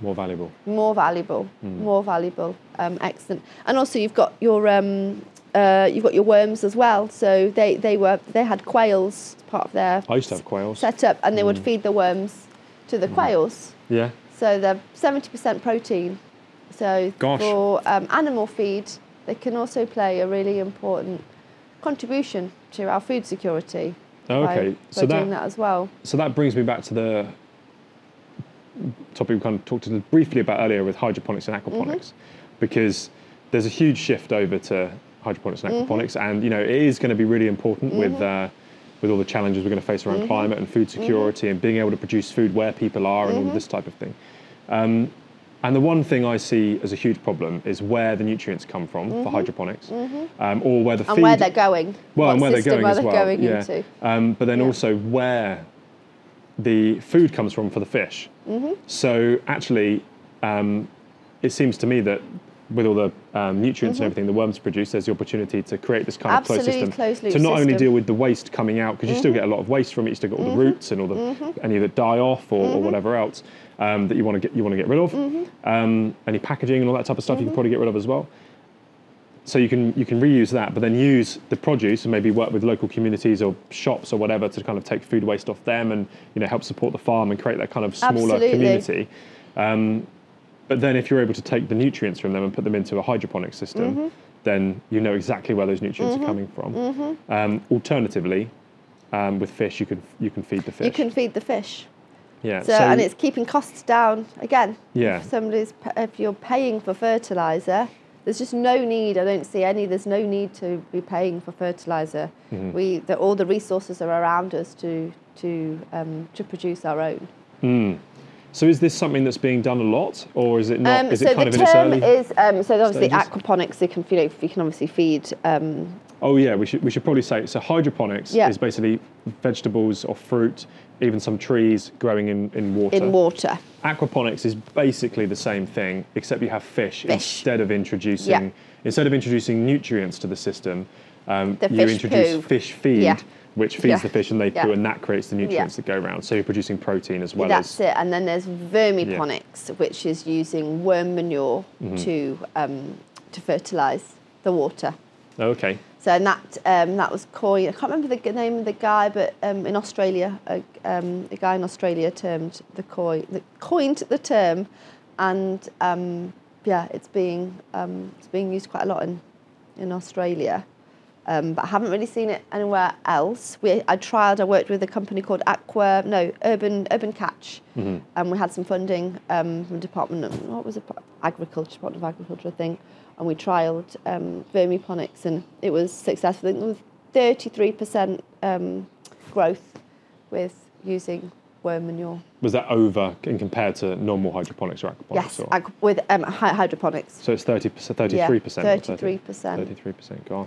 More valuable. more valuable, more valuable. Um, excellent. And also, you've got your um, uh, you've got your worms as well. So they, they were they had quails part of their I used to have quails. set up, and they would feed the worms to the quails. Yeah. So they're seventy percent protein. So Gosh. for um, animal feed, they can also play a really important contribution to our food security. Oh, by- okay. by So doing that, that as well. so that brings me back to the topic we kind of talked to briefly about earlier with hydroponics and aquaponics, because there's a huge shift over to hydroponics and aquaponics, and you know it is going to be really important with uh, with all the challenges we're going to face around climate and food security and being able to produce food where people are and all this type of thing. Um, and the one thing I see as a huge problem is where the nutrients come from for hydroponics, um, or where the And feed where they're going. well, what and where they're going as well. going yeah. into. Um, but then Yeah. also where the food comes from for the fish. Mm-hmm. So actually, um, it seems to me that with all the um, nutrients and everything the worms produce, there's the opportunity to create this kind of closed Mm-hmm. System closed to not only system. Mm-hmm. deal with the waste coming out because you still get a lot of waste from it. You still get all the roots and all the any that die off or, Mm-hmm. or whatever else um, that you want to get you want to get rid of. Mm-hmm. Um, any packaging and all that type of stuff you can probably get rid of as well so you can you can reuse that, but then use the produce and maybe work with local communities or shops or whatever to kind of take food waste off them and you know help support the farm and create that kind of smaller Absolutely. community. Um, but then if you're able to take the nutrients from them and put them into a hydroponic system, Mm-hmm. then you know exactly where those nutrients are coming from. Mm-hmm. Um, alternatively, um, with fish, you can you can feed the fish. You can feed the fish. yeah. So, and it's keeping costs down again. Yeah. If somebody's if you're paying for fertilizer, there's just no need. I don't see any. There's no need to be paying for fertilizer. Mm-hmm. We the, all the resources are around us to to um, to produce our own. So is this something that's being done a lot, or is it not? Um, is so it kind the of in its term early? is um, so obviously stages? aquaponics. You can you know you can obviously feed um, Oh yeah, we should we should probably say so. Hydroponics Yeah. is basically vegetables or fruit, even some trees growing in, in water. In water. Aquaponics is basically the same thing, except you have fish, Fish. instead of introducing Yeah. instead of introducing nutrients to the system. Um, The you introduce poo. fish feed, Yeah. Which feeds Yeah. the fish and they poo, and that creates the nutrients that go around. So you're producing protein as well That's as it. And then there's vermiponics, which is using worm manure Mm-hmm. to um, to fertilise the water. Oh, okay. So and that um, that was coined. I can't remember the name of the guy, but um, in Australia, a, um, a guy in Australia termed the coin, the, coined the term, and um, yeah, it's being um, it's being used quite a lot in in Australia. Um, but I haven't really seen it anywhere else. We, I trialed. I worked with a company called Aqua, no, Urban Urban Catch, and we had some funding um, from Department of what was it, Agriculture, Department of Agriculture, I think, and we trialed um, vermiponics, and it was successful. I think there was thirty-three percent um, growth with using worm manure. Was that over in compared to normal hydroponics or aquaponics? Yes, or- with um, hy- hydroponics. so it's 30 33 Yeah, percent. 33%. 33 percent. God,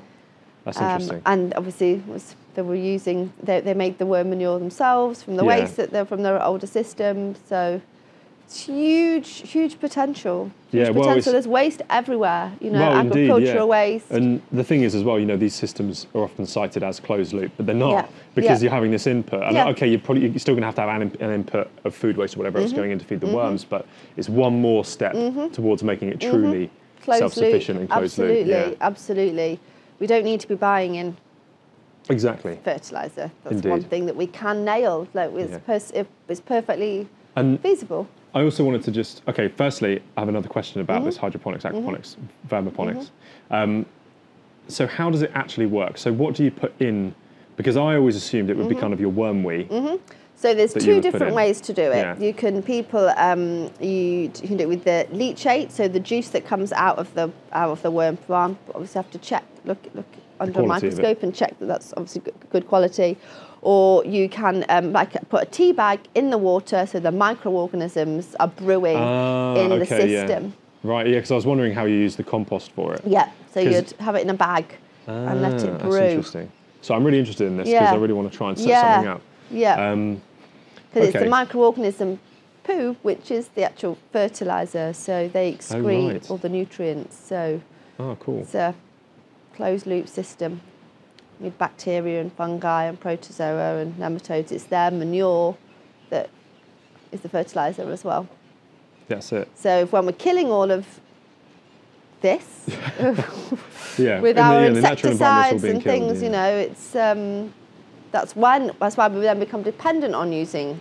that's Um, interesting. and obviously, was they were using they, they make the worm manure themselves from the Yeah. waste that they're from their older system. So it's huge, huge potential. Huge Yeah, well, potential. There's waste everywhere. You know, well, indeed, agricultural yeah. waste. And the thing is, as well, you know, these systems are often cited as closed loop, but they're not Yeah, because you're having this input. And okay, you're probably you're still going to have to have an, an input of food waste or whatever Mm-hmm. else going in to feed the worms, but it's one more step towards making it truly Mm-hmm. closed self-sufficient loop. and closed absolutely, loop. Yeah, absolutely. We don't need to be buying in exactly. fertilizer. That's Indeed. one thing that we can nail. Like it's, Yeah. pers- it's perfectly And feasible. I also wanted to just okay. Firstly, I have another question Mm-hmm. about this hydroponics, aquaponics, vermiponics. Um, so how does it actually work? So what do you put in? Because I always assumed it would Mm-hmm. be kind of your worm wee. So there's two different ways to do it. Yeah. You can people um, you, you can do it with the leachate, so the juice that comes out of the out of the worm farm. But obviously, have to check look look under a quality of it. microscope and check that that's obviously good, quality. Or you can um, like put a tea bag in the water, so the microorganisms are brewing Ah, in the okay, yeah. system. Right, yeah, because I was wondering how you use the compost for it. Yeah. so you'd have it in a bag and let it it That's interesting. So I'm really interested in this because Yeah. I really want to try and set Yeah. something up. Yeah. Um, Because it's the microorganism poo, which is the actual fertilizer. So they excrete Oh, right. all the nutrients. So oh, cool. it's a closed loop system with bacteria and fungi and protozoa and nematodes. It's their manure that is the fertilizer as well. That's it. So if when we're killing all of this Yeah. with in our the, yeah, the natural environment's insecticides and killed, things, yeah. you know, it's um, that's when that's why we then become dependent on using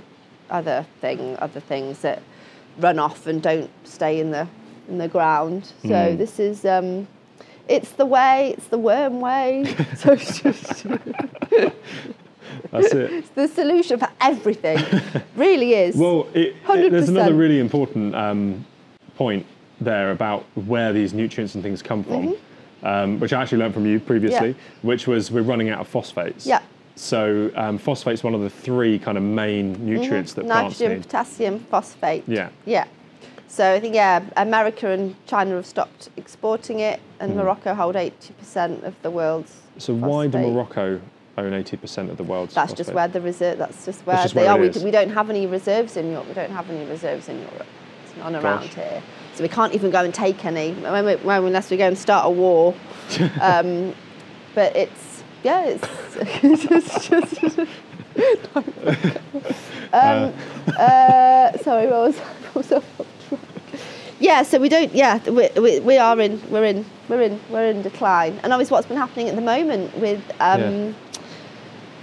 other thing, other things that run off and don't stay in the in the ground. So Mm. this is um, it's the way, it's the worm way. so it's just That's it. it's the solution for everything. really is. Well, it, it- there's another really important um, point there about where these nutrients and things come from, um, which I actually learned from you previously, Mm-hmm. Yeah. which was we're running out of phosphates. Yeah. So um, phosphate's one of the three kind of main nutrients that plants nitrogen, need. potassium, phosphate. Yeah. Yeah. So I think yeah, America and China have stopped exporting it, and Morocco hold eighty percent of the world's. So why do. Morocco own 80% of the world's That's just where the reserve. That's just where just they where are. We, we don't have any reserves in Europe. We don't have any reserves in Europe. It's none around Gosh. here. So we can't even go and take any when we, when, unless we go and start a war. um, but it's yeah, it's, it's just. um, uh, sorry, what was, what was I off track? Yeah, so we don't. Yeah, we, we, we are in. We're in. We're in. We're in decline. And obviously, what's been happening at the moment with um, Yeah.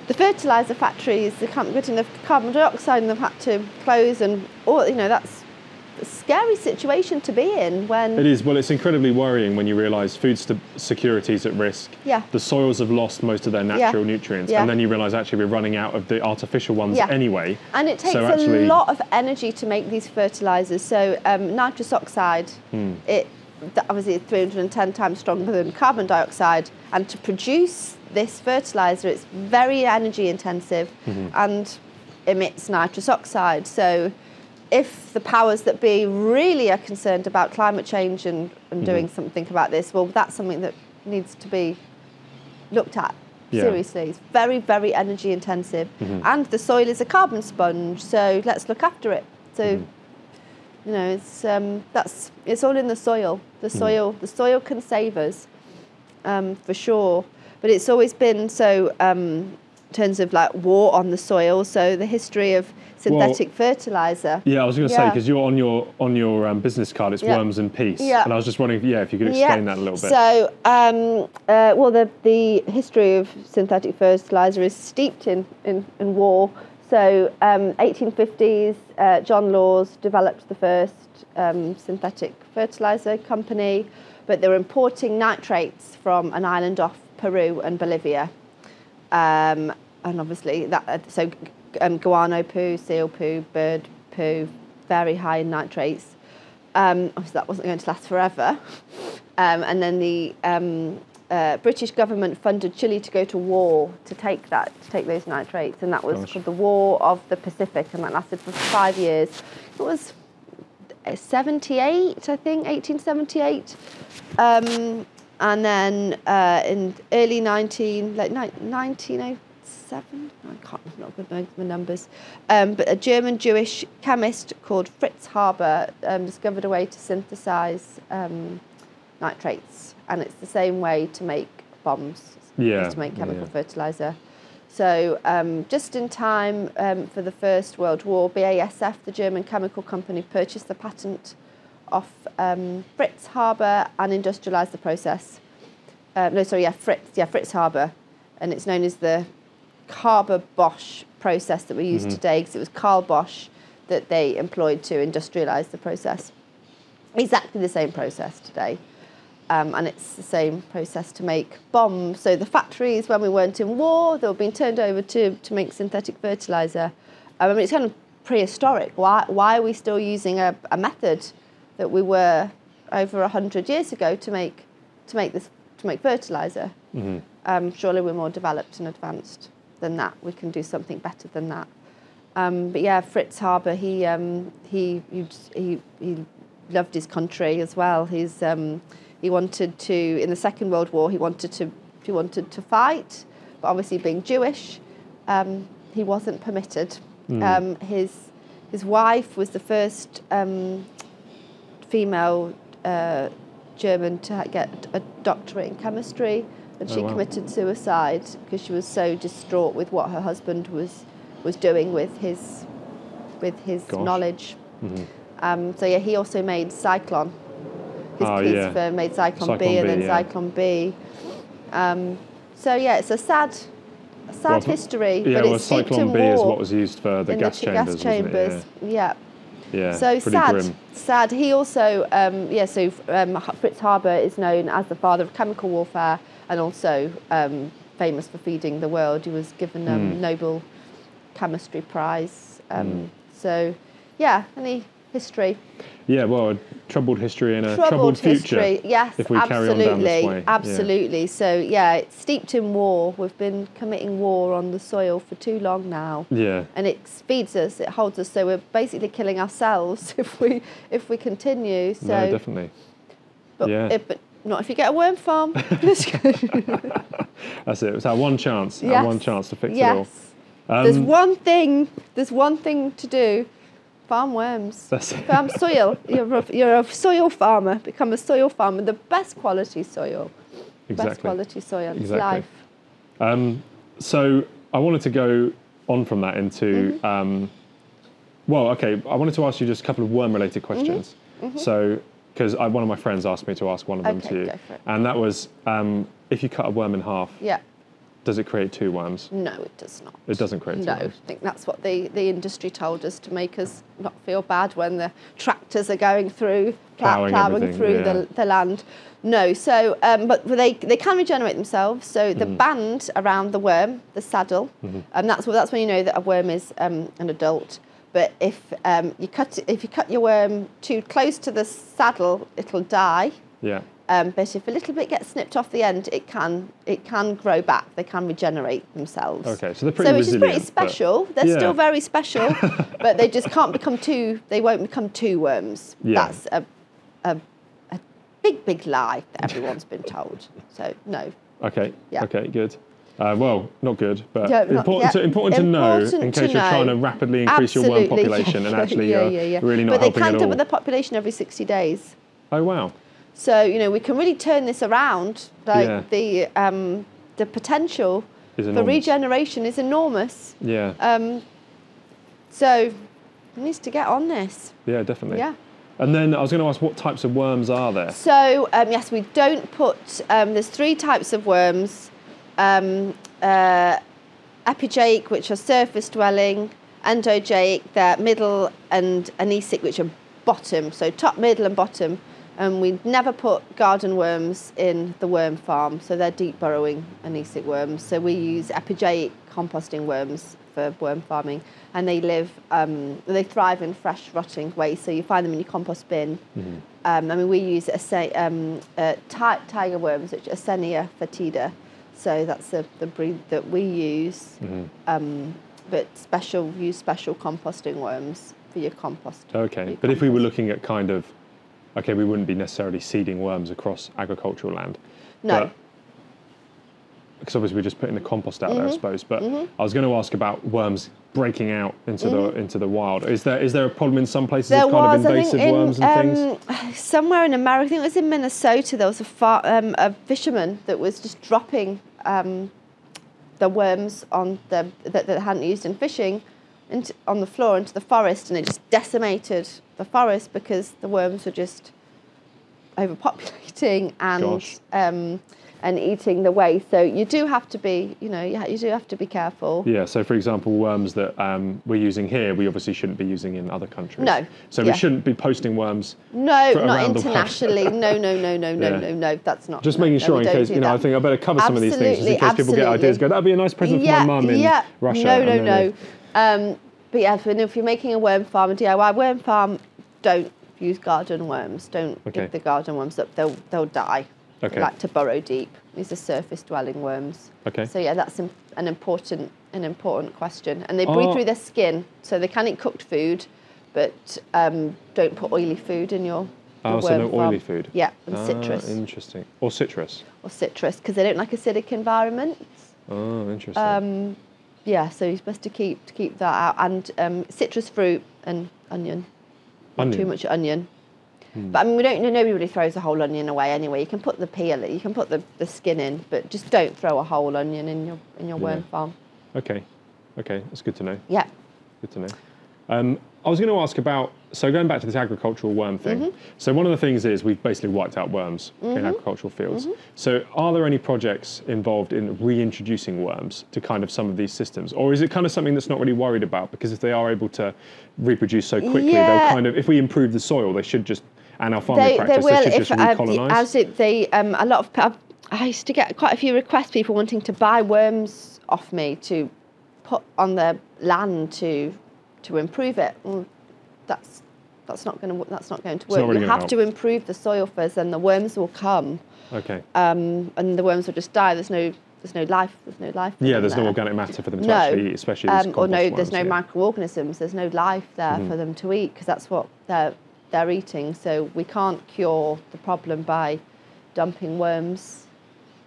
the fertilizer factories, the can't getting the carbon dioxide, and they've had to close, and all you know that's scary situation to be in when It is. Well, it's incredibly worrying when you realise food st- security is at risk. Yeah. The soils have lost most of their natural nutrients, Yeah. and then you realise actually we're running out of the artificial ones Yeah. anyway. And it takes So actually- a lot of energy to make these fertilizers. So um, nitrous oxide, Hmm. it obviously it's 310 times stronger than carbon dioxide, and to produce this fertilizer, it's very energy intensive Mm-hmm. and emits nitrous oxide. So if the powers that be really are concerned about climate change and, and Mm-hmm. doing something about this, well, that's something that needs to be looked at Yeah. seriously. It's very, very energy intensive, and the soil is a carbon sponge. So let's look after it. So you know, it's um, that's it's all in the soil. The soil, the soil can save us, um, for sure. But it's always been so um, terms of like war on the soil. So the history of synthetic fertilizer. Yeah, I was going to say because you're on your on your um, business card, it's Yeah. worms and peace, Yeah. and I was just wondering, if, yeah, if you could explain that a little bit. So, um, uh, well, the, the history of synthetic fertilizer is steeped in, in, in war. So, um, 1850s, uh, John Lawes developed the first um, synthetic fertilizer company, but they were importing nitrates from an island off Peru and Bolivia. Um, and obviously that uh, so um, guano poo, seal poo, bird poo, very high in nitrates. Um, obviously, that wasn't going to last forever. Um, and then the um, uh, British government funded Chile to go to war to take that, to take those nitrates, and that was Gosh. called the War of the Pacific, and that lasted for five years. It was uh, 78, I think, 1878. Um, and then uh, in early 19, like 1905, seven. I can't. I'm not good the numbers. Um, but a German Jewish chemist called Fritz Haber um, discovered a way to synthesize um, nitrates, and it's the same way to make bombs. Yeah. To make chemical yeah. fertilizer. So um, just in time um, for the First World War, BASF, the German chemical company, purchased the patent off um, Fritz Haber and industrialised the process. Uh, no, sorry, yeah, Fritz, yeah, Fritz Haber, and it's known as the Haber Bosch process that we use Mm-hmm. today because it was Carl Bosch that they employed to industrialise the process. Exactly the same process today. Um, and it's the same process to make bombs. So the factories, when we weren't in war, they were being turned over to, to make synthetic fertilizer. Um, I mean, it's kind of prehistoric. Why, why are we still using a, a method that we were over 100 years ago to make, to make, this, to make fertilizer? Um, surely we're more developed and advanced than that. We can do something better than that. Um, but yeah, Fritz Haber, he, um, he, he, he, he loved his country as well. He's, um, he wanted to, in the Second World War, he wanted to, he wanted to fight, but obviously being Jewish, um, he wasn't permitted. Um, his, his wife was the first um, female uh, German to get a doctorate in chemistry, and Oh, she wow. committed suicide because she was so distraught with what her husband was was doing with his with his Gosh. knowledge. Um, so yeah, he also made Zyklon. His Oh, police yeah. firm made Zyklon, B Zyklon and then yeah. Zyklon B. Um, so yeah, it's a sad, a sad Well, history. yeah, but well, it's Zyklon B is what was used for the gas the chambers, gas chambers. Yeah. Yeah, yeah So sad, grim. sad. He also, um, yeah. So um, Fritz Haber is known as the father of chemical warfare, and also um, famous for feeding the world. He was given a Hmm. Nobel Chemistry Prize. Um, So, yeah, any history, Yeah, well, a troubled history and a troubled, troubled, future. history. Yes, if we absolutely, carry on down this way. Yeah. absolutely. So, yeah, it's steeped in war. We've been committing war on the soil for too long now Yeah, and it feeds us, it holds us. So we're basically killing ourselves if we if we continue. So, no, definitely. but, yeah. if- but not if you get a worm farm. That's it. It was that one chance. Yes. one chance to fix it all. yes, there's Um, one thing. There's one thing to do. Farm worms. That's it. Farm soil. You're a, you're a soil farmer. Become a soil farmer. The best quality soil. Best Exactly. quality soil. It's Exactly. life. Um, so I wanted to go on from that into, Mm-hmm. um, well, okay, I wanted to ask you just a couple of worm-related Mm-hmm. questions. So, because one of my friends asked me to ask one of them Okay, to you, go for it. and that was, um, if you cut a worm in half, Yeah. does it create two worms? No, it does not. It doesn't create two No, I think that's what the, the industry told us to make us not feel bad when the tractors are going through, Ploughing ploughing through yeah. the, the land. No, so, um, but they, they can regenerate themselves. So the Mm. band around the worm, the saddle, Mm-hmm. and that's, that's when you know that a worm is um, an adult. But if um, you cut if you cut your worm too close to the saddle, it'll die. Yeah. Um, but if a little bit gets snipped off the end, it can it can grow back. They can regenerate themselves. Okay, so they're pretty so which is pretty special. They're Yeah. still very special, but they just can't become two. They won't become two worms. Yeah. That's a, a a big big lie that everyone's been told. So no, Okay. Yeah. Okay. Good. Uh, well, not good, but Yeah, not- important, yeah, to, important to know important in case you're trying to rapidly increase your worm population yeah, and actually yeah, uh, yeah, yeah. really not But they helping can at all. double the population every 60 days. Oh wow. So you know we can really turn this around. Like the um, the potential for regeneration is enormous. Yeah. Um, so it needs to get on this. yeah. Definitely. Yeah. And then I was going to ask, what types of worms are there? So um, yes, we don't put. Um, there's three types of worms: um, uh, epigeic, which are surface dwelling; endogeic, they're middle; and anecic, which are bottom. So top, middle, and bottom. And we never put garden worms in the worm farm, so they're deep burrowing anecic worms. So we use epigeic composting worms for worm farming, and they live, um, they thrive in fresh, rotting waste. So you find them in your compost bin. Um, I mean, we use a say, um, uh, tiger worms, which are Eisenia fetida. So that's the, the breed that we use. Um, but special use special composting worms for your compost. Okay. your But if we were looking at kind of, okay, we wouldn't be necessarily seeding worms across agricultural land. No. Because obviously we're just putting the compost out Mm-hmm. there, I suppose. But I was going to ask about worms breaking out into the into the wild. Is there is there a problem in some places Mm-hmm. There of kind was, of I invasive think, in worms and things? um, somewhere in America. I think it was in Minnesota. There was a far, um, a fisherman that was just dropping um, the worms on the that, that hadn't used in fishing, into, on the floor into the forest, and it just decimated the forest because the worms were just overpopulating and um, and eating the waste. So you do have to be, you know, you, ha- you do have to be careful. Yeah, so for example, worms that um, we're using here, we obviously shouldn't be using in other countries. No, So yeah. we shouldn't be posting worms. No, not around the world. internationally. no, no, no, no, no, Yeah. no, no. That's not. Just no, making sure we in case, you know, I think I better cover some of these things just in case Absolutely, people get ideas. Go, that'd be a nice present yeah, for my mum in yeah. Russia. No, no, no. Um, but yeah, if, if you're making a worm farm, a DIY worm farm, don't use garden worms. Don't Okay. give the garden worms up. They'll they'll die. Okay. like to burrow deep. These are surface dwelling worms. Okay. So yeah, that's an important an important question. And they breathe Oh. through their skin, so they can eat cooked food, but um, don't put oily food in your. Oh, so no worm farm. oily food? Yeah, and Ah, citrus Interesting. Or citrus. or citrus because they don't like acidic environments. Oh, interesting. Um, yeah, so you're supposed to keep to keep that out, and um, citrus fruit and onion. Onion? Too much onion. But I mean, we don't. Nobody really throws a whole onion away anyway. You can put the peel, you can put the, the skin in, but just don't throw a whole onion in your in your worm farm. Okay. Okay, that's good to know. Yeah. Good to know. Um, I was going to ask about so going back to this agricultural worm thing. Mm-hmm. So one of the things is we've basically wiped out worms in agricultural fields. Mm-hmm. So are there any projects involved in reintroducing worms to kind of some of these systems, or is it kind of something that's not really worried about because if they are able to reproduce so quickly, they'll kind of if we improve the soil, they should just and our farming They, practice, will they should if um, as it, they um, a lot of I've- I used to get quite a few requests people wanting to buy worms off me to put on their land to to improve it. Well, that's that's not going to that's not going to work. really you have to improve the soil first, and the worms will come, okay. um, and the worms will just die. There's no there's no life. There's no life. yeah, there's no organic matter for them to No. actually eat, especially Um, or no, there's no yeah. microorganisms. There's no life there for them to eat because that's what they're they're eating. So we can't cure the problem by dumping worms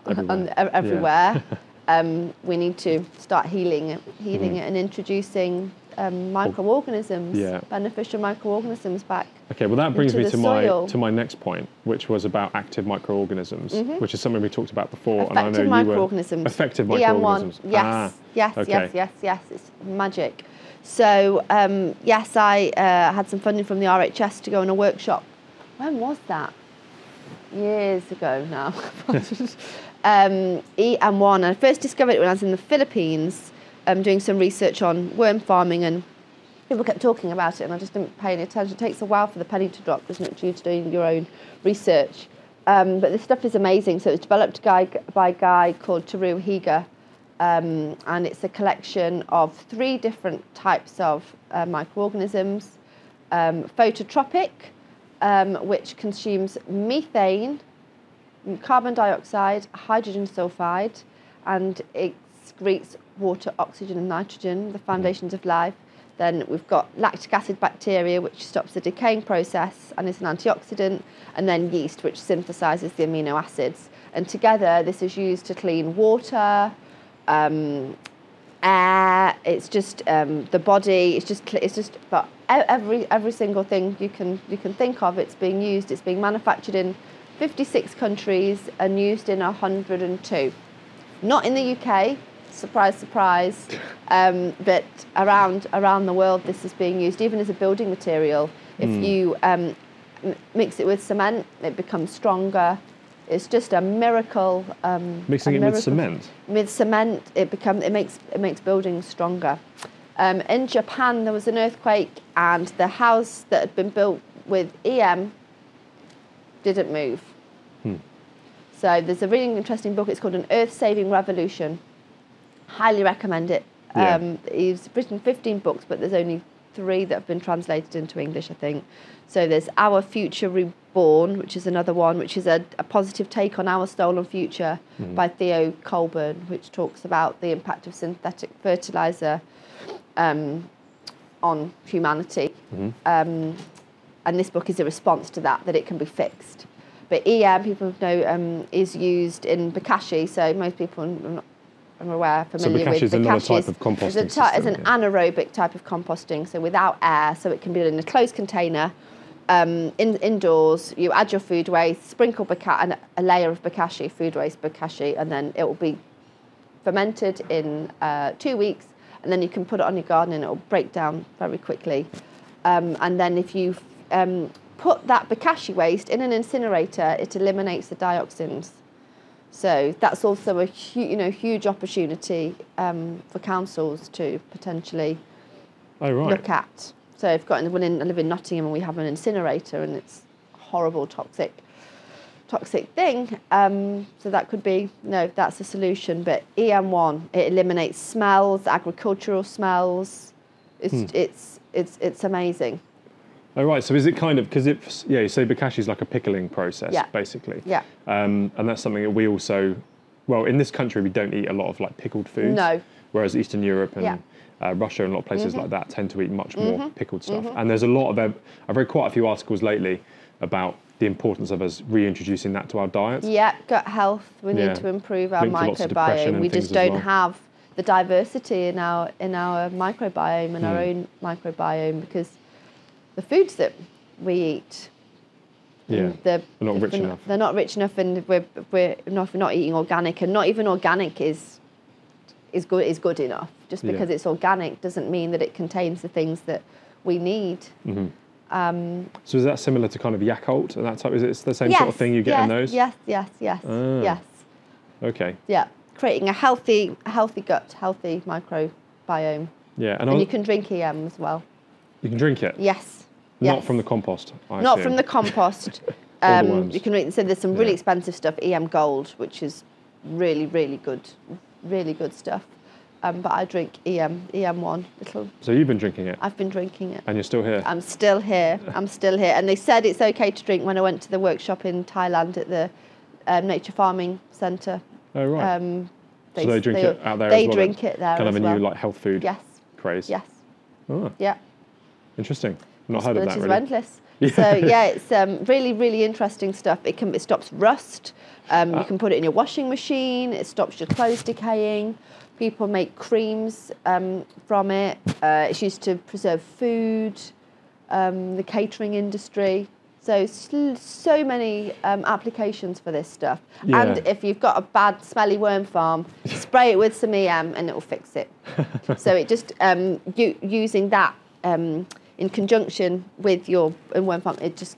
Everywhere. on, ev- everywhere. um, we need to start healing it, healing it, and introducing um, microorganisms, Yeah. beneficial microorganisms back. Okay, well that brings me to my to my next point, which was about active microorganisms, which is something we talked about before, Mm-hmm. Effective and I know you microorganisms. were effective EM1. microorganisms. Yes, Ah, yes, okay. yes, yes, yes. It's magic. So um, yes, I uh, had some funding from the RHS to go on a workshop. When was that? Years ago now. um, EM1. I first discovered it when I was in the Philippines, um, doing some research on worm farming and people kept talking about it and I just didn't pay any attention. It takes a while for the penny to drop, doesn't it, due to doing your own research. Um, but this stuff is amazing. So it's developed guy, by a guy called Teruo Higa, um, and it's a collection of three different types of uh, microorganisms. Um, phototropic, um, which consumes methane, carbon dioxide, hydrogen sulfide, and it excretes water, oxygen, and nitrogen, the foundations of life. Then we've got lactic acid bacteria, which stops the decaying process and is an antioxidant, and then yeast, which synthesizes the amino acids. And together, this is used to clean water, um, air. It's just um, the body. It's just it's just but every every single thing you can you can think of. It's being used. It's being manufactured in 56 countries and used in 102. Not in the UK. Surprise, surprise. Um, but around around the world, this is being used even as a building material. If you um, m- mix it with cement, it becomes stronger. It's just a miracle. Um, Mixing a it with cement. with cement it become it makes it makes buildings stronger um, in japan there was an earthquake and the house that had been built with em didn't move so there's a really interesting book it's called an earth saving revolution highly recommend it. Yeah. um, he's written 15 books but there's only three that have been translated into english i think. So there's our future reborn which is another one which is a, a positive take on our stolen future by theo colborn which talks about the impact of synthetic fertilizer um, on humanity. Um, and this book is a response to that that it can be fixed. But em people know um, is used in bokashi, so most people are not I'm aware, familiar bokashi with is another type of composting It's, a it's an yeah. anaerobic type of composting, so without air, so it can be in a closed container. Um, in, indoors, you add your food waste, sprinkle a layer of bokashi, food waste bokashi, and then it will be fermented in uh, two weeks, and then you can put it on your garden and it will break down very quickly. Um, and then if you um, put that bokashi waste in an incinerator, it eliminates the dioxins. So that's also a hu- you know huge opportunity um, for councils to potentially Oh right. look at. So I've got one in, I live in Nottingham and we have an incinerator and it's a horrible toxic toxic thing. Um, so that could be no, that's a solution. But EM1 it eliminates smells, agricultural smells. It's Hmm. it's it's it's amazing. Oh right. So is it kind of because it's yeah? You say bokashi is like a pickling process, Yeah. basically. Yeah. Um, and that's something that we also, well, in this country we don't eat a lot of like pickled foods. No. Whereas Eastern Europe and Yeah. Mm-hmm. uh, Russia and a lot of places like that tend to eat much more pickled stuff. And there's a lot of I've read quite a few articles lately about the importance of us reintroducing that to our diets. Yeah, gut health. We Yeah. need to improve our Linked to lots of depression microbiome. We just don't well. have the diversity in our in our microbiome and our Hmm. own microbiome because the foods that we eat, Yeah. they're, They're not rich they're enough. They're not rich enough, and we're we're not, we're not eating organic, and not even organic is is good is good enough. Just Yeah. because it's organic doesn't mean that it contains the things that we need. So is that similar to kind of Yakult and that type? Is it the same sort of thing you get yes, in those? Yes, yes, yes, Ah. yes. Okay. Yeah, creating a healthy, a healthy gut, healthy microbiome, Yeah. And, and you can drink EM as well. you can drink it. Yes. Not from the compost. I Not assume. from the compost. All the um, you can read. So there's some really Yeah. expensive stuff, EM Gold, which is really, really good, really good stuff. Um, but I drink EM, EM1. Little, So you've been drinking it, I've been drinking it. and you're still here. I'm still here. I'm still here. And they said it's okay to drink when I went to the workshop in Thailand at the um, Nature Farming Centre. oh right. Um, so they drink it out there They as well. drink then? it there Kind of a well. new like health food Yes. craze. Yes. Oh, Yeah. interesting. Not heard of that really. endless. So yeah, it's um, really, really interesting stuff. It can it stops rust. Um, Ah. you can put it in your washing machine. It stops your clothes decaying. People make creams um, from it. Uh, it's used to preserve food. Um, the catering industry. So so many um, applications for this stuff. Yeah. And if you've got a bad smelly worm farm, spray it with some EM and it will fix it. so it just um, using that um, in conjunction with your uh, worm farm, it just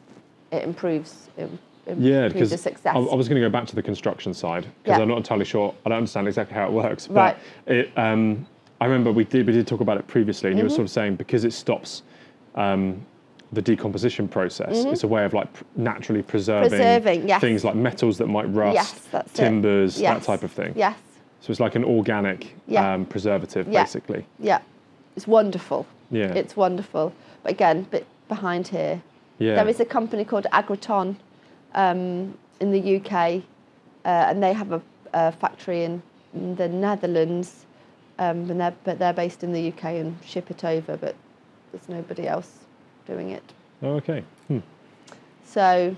it improves. It, Yeah, because I. I was going to go back to the construction side because Yeah. I'm not entirely sure. I don't understand exactly how it works. But Right. it, um, I remember we did we did talk about it previously, and you were Mm-hmm. sort of saying because it stops um, the decomposition process, it's a way of like naturally preserving, Mm-hmm. Preserving, yes. things like metals that might rust, Yes, timbers, that type of thing. Yes. So it's like an organic Yeah. um, preservative, Yeah. basically. Yeah. It's wonderful. Yeah. It's wonderful. But again, bit behind here. Yeah. There is a company called Agriton um, in the UK, uh, and they have a, a factory in, in the Netherlands, um, and they're, but they're based in the UK and ship it over. But there's nobody else doing it. Oh, okay. Hmm. So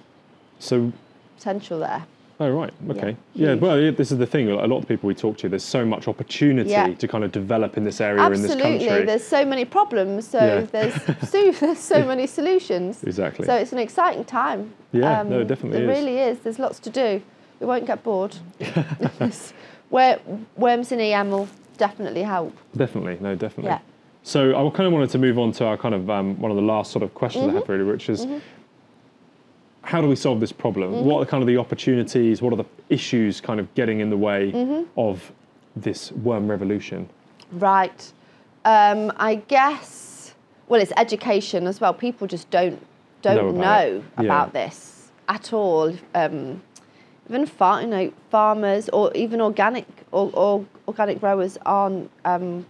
So, potential there. Oh, right. Okay. Yeah, Yeah, well, yeah, this is the thing. A lot of people we talk to, there's so much opportunity Yeah. to kind of develop in this area in this Absolutely, country. there's so many problems, so there's so there's so many solutions. Exactly. So it's an exciting time. Um, Yeah, no, it definitely It really is. There's lots to do. We won't get bored. Where worms in EM will definitely help. Definitely, no, definitely. Yeah. So I kind of wanted to move on to our kind of um, one of the last sort of questions I have Mm-hmm. really, which is how do we solve this problem? Mm-hmm. What are kind of the opportunities? What are the issues kind of getting in the way Mm-hmm. of this worm revolution? Right. Um, I guess. Well, it's education as well. People just don't Know don't about know it. Yeah. about this at all. Um, even far, you know, farmers or even organic or, or organic growers aren't um,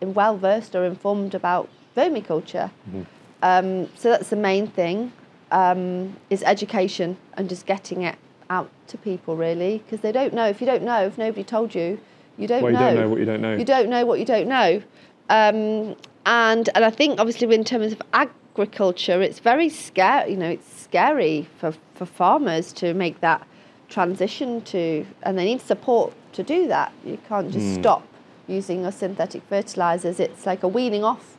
well versed or informed about vermiculture. Mm-hmm. Um, so that's the main thing um, is education and just getting it out to people really because they don't know. If you don't know, if nobody told you, you don't Well, you know. don't know what you don't know. You don't know what you don't know. Um, and and I think obviously in terms of agriculture, it's very scary. You know, it's scary for, for farmers to make that transition to, and they need support to do that. You can't just Hmm. stop using your synthetic fertilizers. It's like a weaning off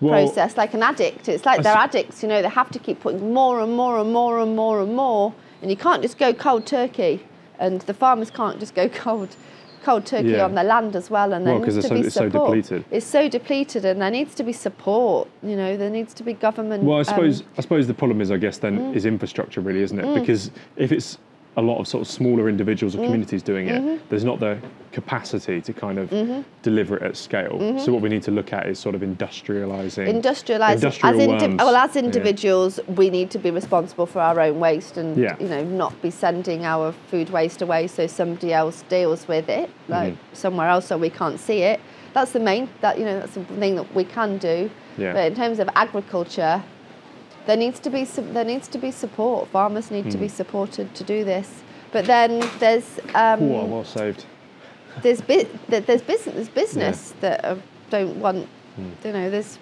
Well, process, like an addict. It's like I they're s- addicts. You know, they have to keep putting more and more and more and more and more, and you can't just go cold turkey. And the farmers can't just go cold, cold turkey Yeah. on their land as well. And there Well, needs it's to so- be it's so support. depleted. It's so depleted, and there needs to be support. You know, there needs to be government. Well, I um, suppose I suppose the problem is, I guess, then Mm. is infrastructure, really, isn't it? Because if it's a lot of sort of smaller individuals or Mm. communities doing it, Mm-hmm. there's not the capacity to kind of deliver it at scale. Mm-hmm. So what we need to look at is sort of industrializing. industrialising industrial as indi- worms. well as Yeah. individuals we need to be responsible for our own waste and Yeah. you know not be sending our food waste away so somebody else deals with it like Mm-hmm. somewhere else so we can't see it that's the main that you know that's the thing that we can do Yeah. but in terms of agriculture there needs to be some, there needs to be support farmers need to be Mm. supported to do this but then there's um, Oh, well saved. there's bi- there's business there's business that uh, don't want Hmm. you know there's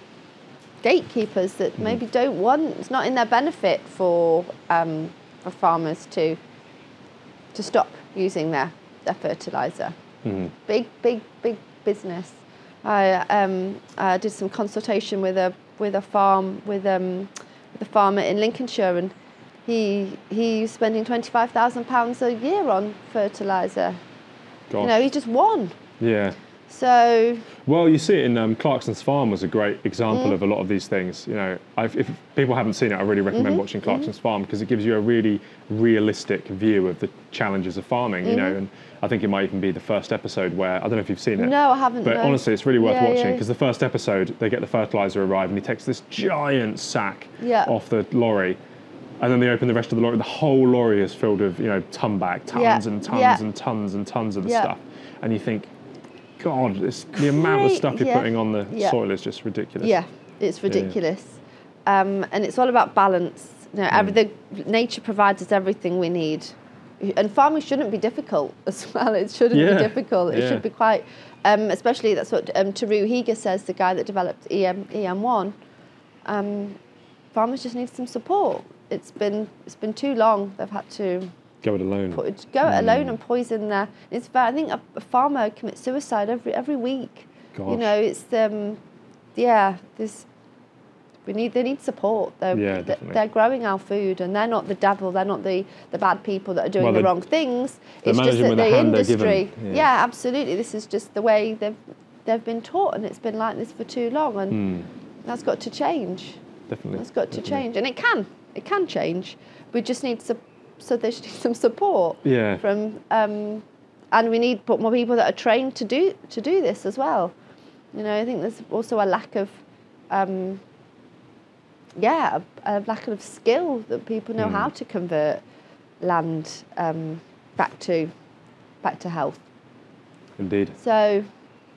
gatekeepers that maybe don't want it's not in their benefit for um, for farmers to to stop using their their fertilizer Hmm. big big big business I um, I did some consultation with a with a farm with um a farmer in Lincolnshire and he he's spending twenty five thousand pounds a year on fertilizer Gosh. you know he just won yeah. So Well, you see it in um, Clarkson's Farm was a great example Mm. of a lot of these things. You know, I've, if people haven't seen it, I really recommend Mm-hmm. watching Clarkson's Farm because it gives you a really realistic view of the challenges of farming. You Mm-hmm. know, and I think it might even be the first episode where I don't know if you've seen it. No, I haven't, But no. honestly, it's really worth Yeah, watching yeah. because the first episode they get the fertilizer arrive and he takes this giant sack Yeah. off the lorry. And then they open the rest of the lorry. The whole lorry is filled with, you know, ton tons Yeah, and tons yeah. and tons and tons of the Yeah. stuff. And you think, God, it's, the amount of stuff you're yeah. putting on the Yeah. soil is just ridiculous. Yeah, it's ridiculous. Um, and it's all about balance. You know, every, the, nature provides us everything we need. And farming shouldn't be difficult as well. It shouldn't Yeah, be difficult. It yeah. should be quite, um, especially that's what um, Teruo Higa says, the guy that developed EM, EM1. Um, farmers just need some support. It's been, it's been too long. They've had to Go it alone. go it alone and poison their. It's bad. I think a, a farmer commits suicide every every week. You know, it's um, yeah. There's we need they need support. They're, Yeah, they're growing our food, and they're not the devil. They're not the the bad people that are doing Well, the wrong things. It's just that the the hand they're given, industry. yeah. Yeah. absolutely. This is just the way they've they've been taught, and it's been like this for too long, and Hmm. that's got to change. Definitely. It's got to definitely. change, and it can. It can change. We just need some. So they should need some support Yeah. from, um, and we need put more people that are trained to do to do this as well. You know, I think there's also a lack of, um, yeah, a, a lack of skill that people know Hmm. how to convert land um, back to back to health. Indeed. So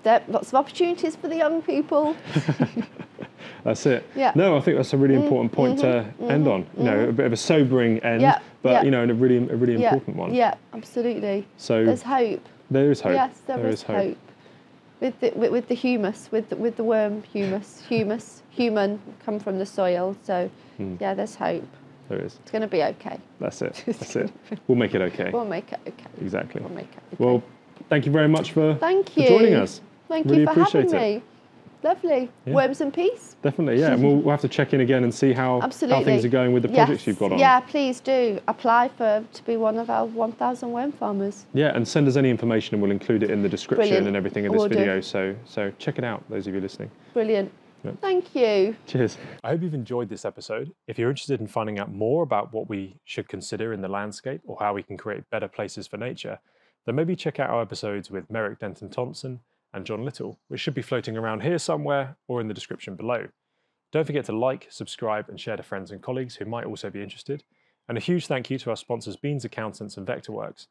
there are lots of opportunities for the young people. That's it. Yeah. Mm, No, I think that's a really important point to end on. You know, a bit of a sobering end, mm-hmm, Yeah, but yeah. you know, and a really, a really yeah, important one. Yeah, absolutely. So There's hope. there is hope. Yes, there there is, hope. with the, with, with the humus, with the, with the worm humus, humus, human come from the soil. So Hmm. yeah, there's hope. There is. It's going to be okay. That's it. That's it. We'll make it okay. We'll make it okay. Exactly. We'll make it okay. Well, thank you very much for, thank for joining us. Thank Really you for having it. me. Lovely. Yeah. Worms and peace. Definitely, yeah. And we'll, we'll have to check in again and see how, Absolutely. how things are going with the projects Yes. you've got on. Yeah, please do apply for to be one of our 1,000 worm farmers. Yeah, and send us any information and we'll include it in the description Brilliant. and everything in this Will do. video. So, so check it out, those of you listening. Brilliant. Yeah. Thank you. Cheers. I hope you've enjoyed this episode. If you're interested in finding out more about what we should consider in the landscape or how we can create better places for nature, then maybe check out our episodes with Merrick Denton Thomson and John Little, which should be floating around here somewhere or in the description below. Don't forget to like, subscribe, and share to friends and colleagues who might also be interested. And a huge thank you to our sponsors Beans Accountants and Vectorworks.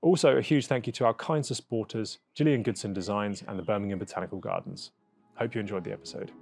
Also, a huge thank you to our kind supporters, Gillian Goodson Designs and the Birmingham Botanical Gardens. Hope you enjoyed the episode.